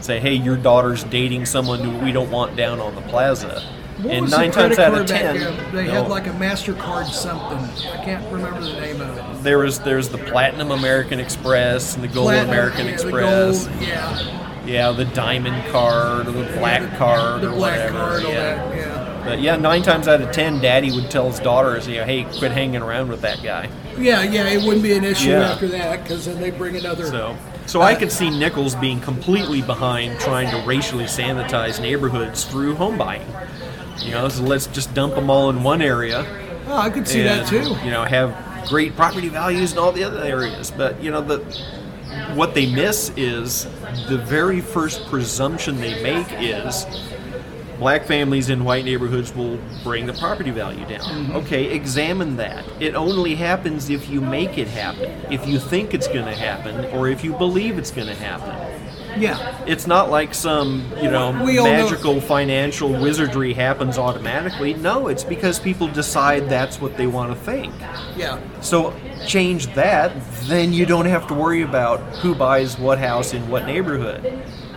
Say, hey, your daughter's dating someone who we don't want down on the plaza. What and nine times out of ten, they no. had like a Mastercard something. I can't remember the name of it. there was there's the Platinum American Express and the Gold Platinum, American yeah, Express. The gold, yeah. Yeah, the diamond card or the black the, card the or black whatever. card, yeah. that, yeah. But yeah, nine times out of ten, Daddy would tell his daughters, you know, hey, quit hanging around with that guy. Yeah, yeah, it wouldn't be an issue Yeah. after that because then they bring another. So, so I uh, could see Nichols being completely behind trying to racially sanitize neighborhoods through home buying. You know, so let's just dump them all in one area. oh, I could see and, that too. You know, have great property values in all the other areas. But you know, the what they miss is the very first presumption they make is black families in white neighborhoods will bring the property value down. Mm-hmm. Okay, examine that. It only happens if you make it happen, if you think it's going to happen, or if you believe it's going to happen. Yeah. It's not like some, you know, all know- magical financial wizardry happens automatically. No, it's because people decide that's what they want to think. Yeah. So change that, then you don't have to worry about who buys what house in what neighborhood,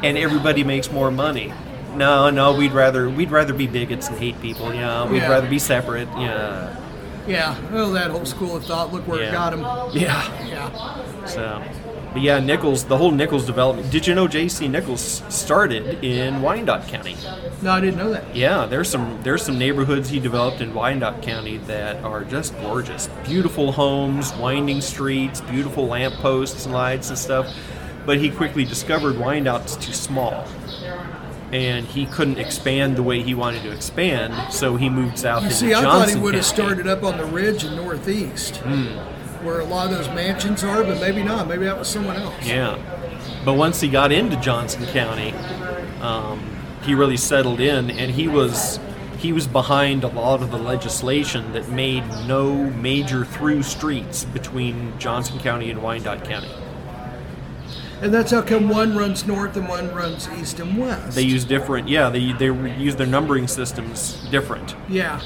and everybody makes more money. No, no, we'd rather we'd rather be bigots and hate people. Yeah, we'd Yeah. rather be separate. Yeah, Yeah. Well, that whole school of thought. Look where yeah, it got him. yeah. Yeah. So, but yeah, Nichols, the whole Nichols development. Did you know J.C. Nichols started in Wyandotte County? No, I didn't know that. Yeah, there's some there's some neighborhoods he developed in Wyandotte County that are just gorgeous. Beautiful homes, winding streets, beautiful lampposts and lights and stuff. But he quickly discovered Wyandotte's too small. And he couldn't expand the way he wanted to expand, so he moved south You into see, I thought he would have started up on the ridge in Northeast, where a lot of those mansions are, but maybe not. Maybe that was someone else. Yeah. But once he got into Johnson County, um, he really settled in, and he was he was behind a lot of the legislation that made no major through streets between Johnson County and Wyandotte County. And that's how come one runs north and one runs east and west. They use different, yeah, they they use their numbering systems different. yeah.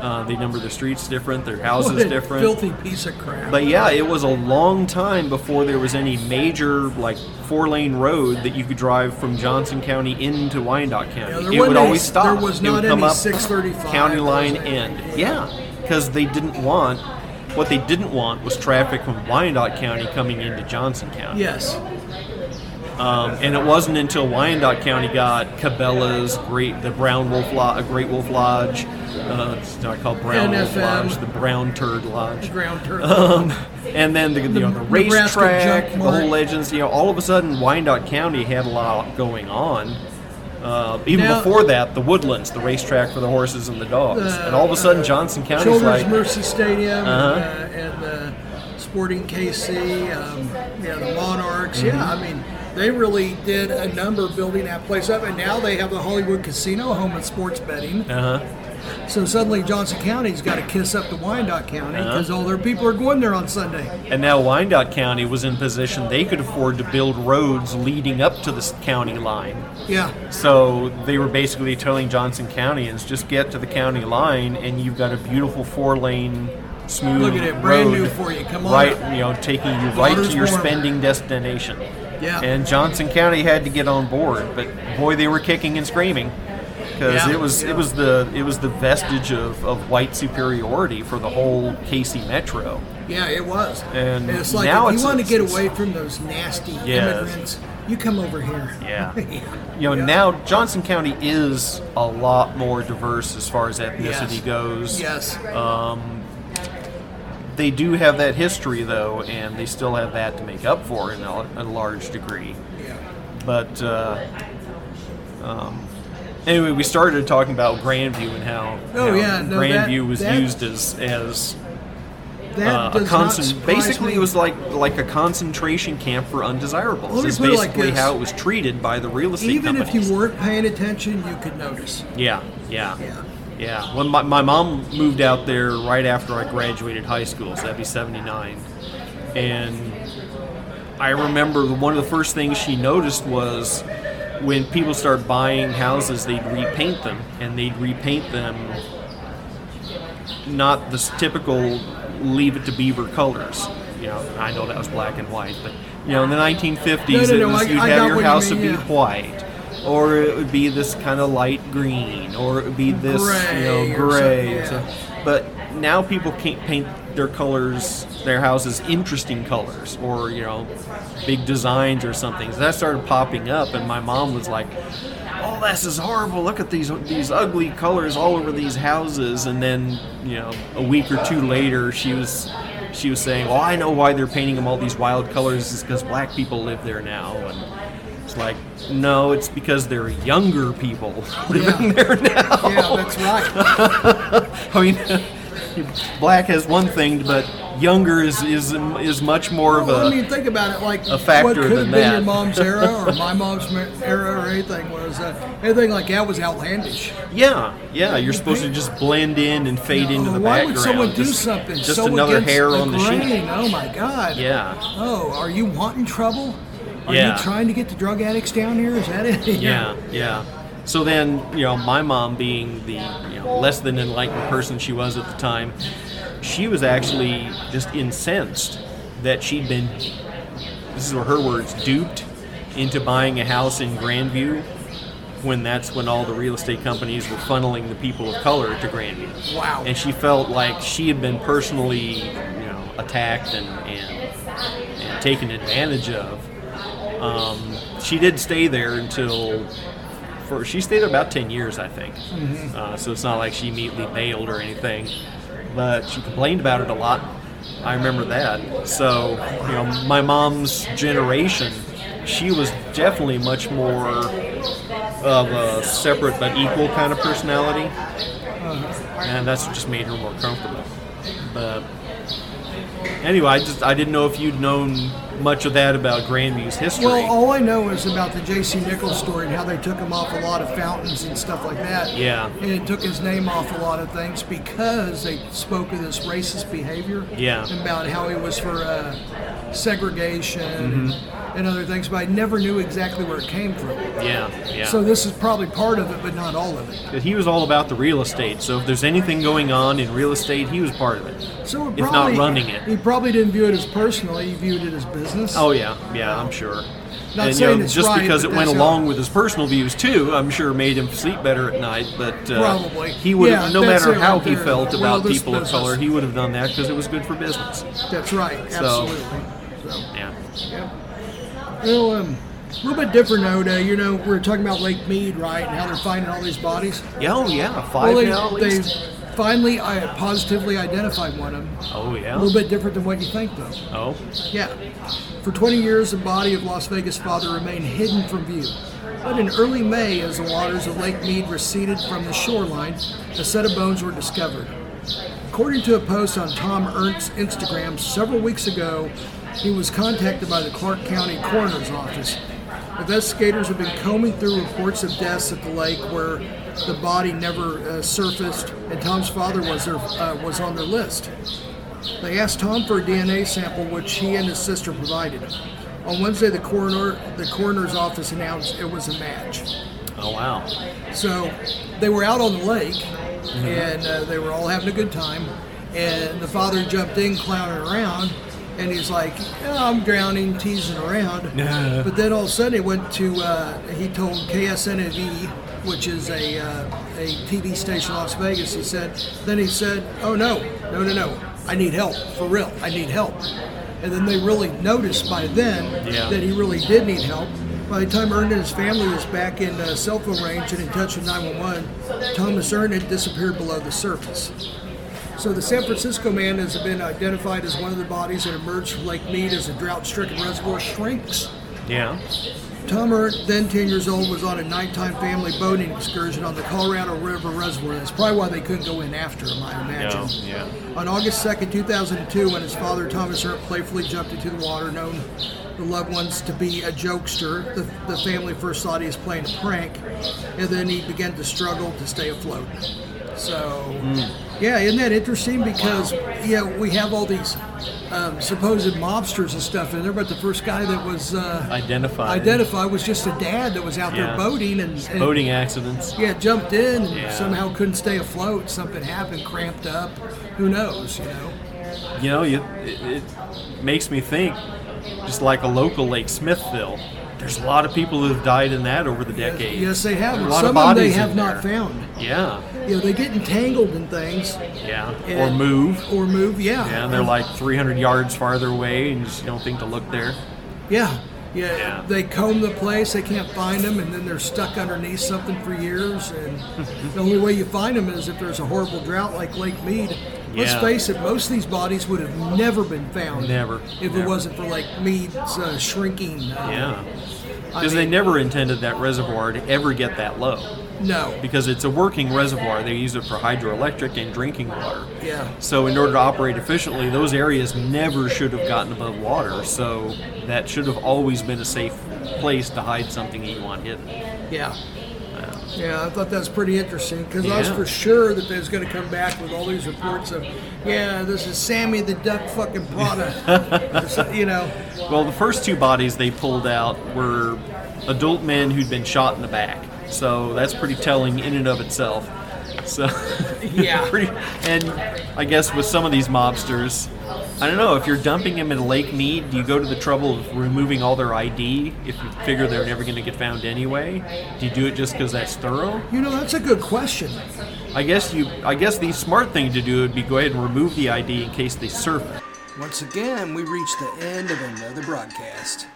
Uh, they number their streets different, their houses a different. filthy piece of crap. But yeah, it was a long time before there was any major like four lane road that you could drive from Johnson County into Wyandotte County. Yeah, it would always stop. there was It not would any 635 county line was there? end. Yeah, because they didn't want what they didn't want was traffic from Wyandotte County coming into Johnson County. yes. Um, and it wasn't until Wyandotte County got Cabela's, Great, the Brown Wolf Lodge, Great Wolf Lodge, uh, it's not called Brown Wolf Lodge, the Brown Turd Lodge. Ground turtle. Um, and then the, you know, the racetrack, the whole legends. You know, all of a sudden, Wyandotte County had a lot going on. Uh, even Now- before that, the Woodlands, the racetrack for the horses and the dogs, Uh, and all of a sudden, uh, Johnson County's Children's like, Mercy Stadium Uh-huh. uh, and the Sporting KC, um, yeah, the Monarchs. Mm-hmm. Yeah, I mean, they really did a number building that place up, and now they have the Hollywood Casino home at sports betting. uh huh, So suddenly Johnson County's got to kiss up to Wyandotte County Uh-huh. because all their people are going there on Sunday. and now Wyandotte County was in position they could afford to build roads leading up to the county line. Yeah, So they were basically telling Johnson Countyans, just get to the county line, and you've got a beautiful four-lane, smooth Look at it, brand road new for you. Come on right? You know, taking you right Water's to your warm. spending destination. Yeah. And Johnson County had to get on board, but boy, they were kicking and screaming because Yeah, it was yeah. it was the it was the vestige of, of white superiority for the whole KC Metro. yeah, it was. And it's like now if you it's- want to get away from those nasty Yes. immigrants, you come over here. Yeah. Yeah. You know, now Johnson County is a lot more diverse as far as ethnicity Yes. goes. Yes. Um, They do have that history, though, and they still have that to make up for in a, a large degree. yeah. But uh, um, anyway, we started talking about Grandview and how, Oh, how yeah, no, that- Grandview was that- used as as That uh, a concent- basically me. it was like like a concentration camp for undesirables. Me Is it like basically how it was treated by the real estate even if you weren't paying attention, you could notice. Yeah, yeah, Yeah. Yeah. When my, my mom moved out there right after I graduated high school, so that'd be '79, and I remember one of the first things she noticed was when people start buying houses, they'd repaint them, and they'd repaint them not the typical leave it to beaver colors. You know, I know that was black and white, but you know, in the 1950s, No, no, was, I- you'd I have your house would be yeah. white, or it would be this kind of light green, or it would be this Gray you know gray. yeah. So- but now people can't paint their colors, their houses interesting colors, or you know, big designs or something. So that started popping up, and my mom was like. Oh, this is horrible! Look at these these ugly colors all over these houses. And then, you know, a week or two later, she was she was saying, "Well, I know why they're painting them all these wild colors. Is because black people live there now." And it's like, no, it's because they're younger people living Yeah. there now. Yeah, that's right. I mean, black has one thing, but younger is is is much more of Well, a I mean, think about it. Like a factor what could have than been that. your mom's era or my mom's era or anything was uh, anything like that was outlandish. yeah yeah. You're supposed to just blend in and fade into the Why background. would someone do just, something Just so another hair the on the grain? sheet. Oh my God! Yeah. Oh, are you wanting trouble? Are Yeah. you trying to get the drug addicts down here? Is that it? Yeah, yeah. So then, you know, my mom being the you know, less than enlightened person she was at the time, she was actually just incensed that she'd been, this is her words, duped into buying a house in Grandview when that's when all the real estate companies were funneling the people of color to Grandview. Wow. And she felt like she had been personally, you know, attacked and, and, and taken advantage of. Um, she did stay there until for she stayed there about 10 years i think. Uh, so it's not like she immediately bailed or anything but she complained about it a lot. I remember that. So you know my mom's generation she was definitely much more of a separate but equal kind of personality. And that's what just made her more comfortable. But anyway i just i didn't know if you'd known much of that about grandview's history Well, all I know is about the J.C. Nichols story and how they took him off a lot of fountains and stuff like that. Yeah. And it took his name off a lot of things because they spoke of this racist behavior. Yeah. About how he was for uh, segregation Mm-hmm. And other things, but I never knew exactly where it came from. yeah yeah So this is probably part of it, but not all of it. But he was all about the real estate. So if there's anything going on in real estate, he was part of it. So it If not running it. He probably didn't view it as personal. He viewed it as business. Oh yeah, yeah, I'm sure. Not and saying you know, it's just right, because it went along with his personal views too, I'm sure made him sleep better at night. But uh, Probably. he would have, Yeah, no matter how right he felt about people of color, he would have done that because it was good for business. That's right. So- Absolutely. So. Yeah. Yep. Well, um, a little bit different note. Uh, you know, we are talking about Lake Mead, right? And how they're finding all these bodies. Yeah, oh yeah, five well, they, now they finally I positively identified one of them. Oh yeah. A little bit different than what you think, though. Oh. Yeah. For 20 years, the body of Las Vegas father remained hidden from view. But in early May, as the waters of Lake Mead receded from the shoreline, a set of bones were discovered. According to a post on Tom Ernst's Instagram several weeks ago, he was contacted by the Clark County Coroner's Office. Investigators have been combing through reports of deaths at the lake where the body never uh, surfaced, and Tom's father was, their, uh, was on their list. They asked Tom for a DNA sample, which he and his sister provided. On Wednesday, the coroner, the coroner's office announced it was a match. Oh wow. So they were out on the lake, and uh, they were all having a good time. And the father jumped in, clowning around, and he's like, "Yeah, "I'm drowning, teasing around." but then all of a sudden, it went to. Uh, he told KSNV, which is a uh, a TV station in Las Vegas. He said, then he said, "Oh no, no, no, no! I need help for real. I need help." And then they really noticed by then Yeah. that he really did need help. By the time Erndt and his family was back in uh, cell phone range and in touch with 911, Thomas Erndt had disappeared below the surface. So the San Francisco man has been identified as one of the bodies that emerged from Lake Mead as the drought-stricken reservoir shrinks. Yeah. Tom Erndt, then 10 years old, was on a nighttime family boating excursion on the Colorado River Reservoir. That's probably why they couldn't go in after him, I imagine. Yeah. On August 2nd, 2002, when his father, Thomas Hurt, playfully jumped into the water, known the loved ones to be a jokester, the, the family first thought he was playing a prank, and then he began to struggle to stay afloat. So, yeah, isn't that interesting? Because, yeah, we have all these um, supposed mobsters and stuff in there, but the first guy that was uh, Identified. identified was just a dad that was out Yeah. there boating and, and Boating accidents. yeah, jumped in and Yeah. somehow couldn't stay afloat. Something happened, cramped up. Who knows? You know. You know, you, it, it makes me think, just like a local Lake Smithville, there's a lot of people who have died in that over the decades. Yes, they have. A lot Some of of them they bodies in have not there. found. Yeah, You know, they get entangled in things. yeah. Or move. Or move. Yeah. Yeah, and they're like 300 yards farther away, and you just don't think to look there. Yeah. Yeah, Yeah. they comb the place, they can't find them, and then they're stuck underneath something for years. And the only way you find them is if there's a horrible drought like Lake Mead. Let's Yeah. face it, most of these bodies would have never been found. Never, If never. it wasn't for Lake Mead's uh, shrinking. Uh, Yeah. Because they never intended that reservoir to ever get that low. No. Because it's a working reservoir. They use it for hydroelectric and drinking water. Yeah. So in order to operate efficiently, those areas never should have gotten above water. So that should have always been a safe place to hide something that you want hidden. Yeah. Yeah, I thought that was pretty interesting because I was for sure that they was going to come back with all these reports of, yeah, this is Sammy the Duck fucking. Or you know, Well, the first two bodies they pulled out were adult men who'd been shot in the back. So that's pretty telling in and of itself. So Yeah. pretty, and I guess with some of these mobsters, I don't know if you're dumping them in Lake Mead. Do you go to the trouble of removing all their ID if you figure they're never going to get found anyway? Do you do it just because that's thorough? you know that's a good question. I guess you. I guess the smart thing to do would be go ahead and remove the ID in case they surface. Once again, we reach the end of another broadcast.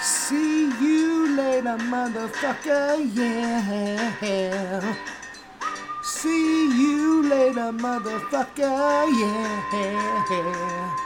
See you later, motherfucker, yeah. See you later, motherfucker, yeah.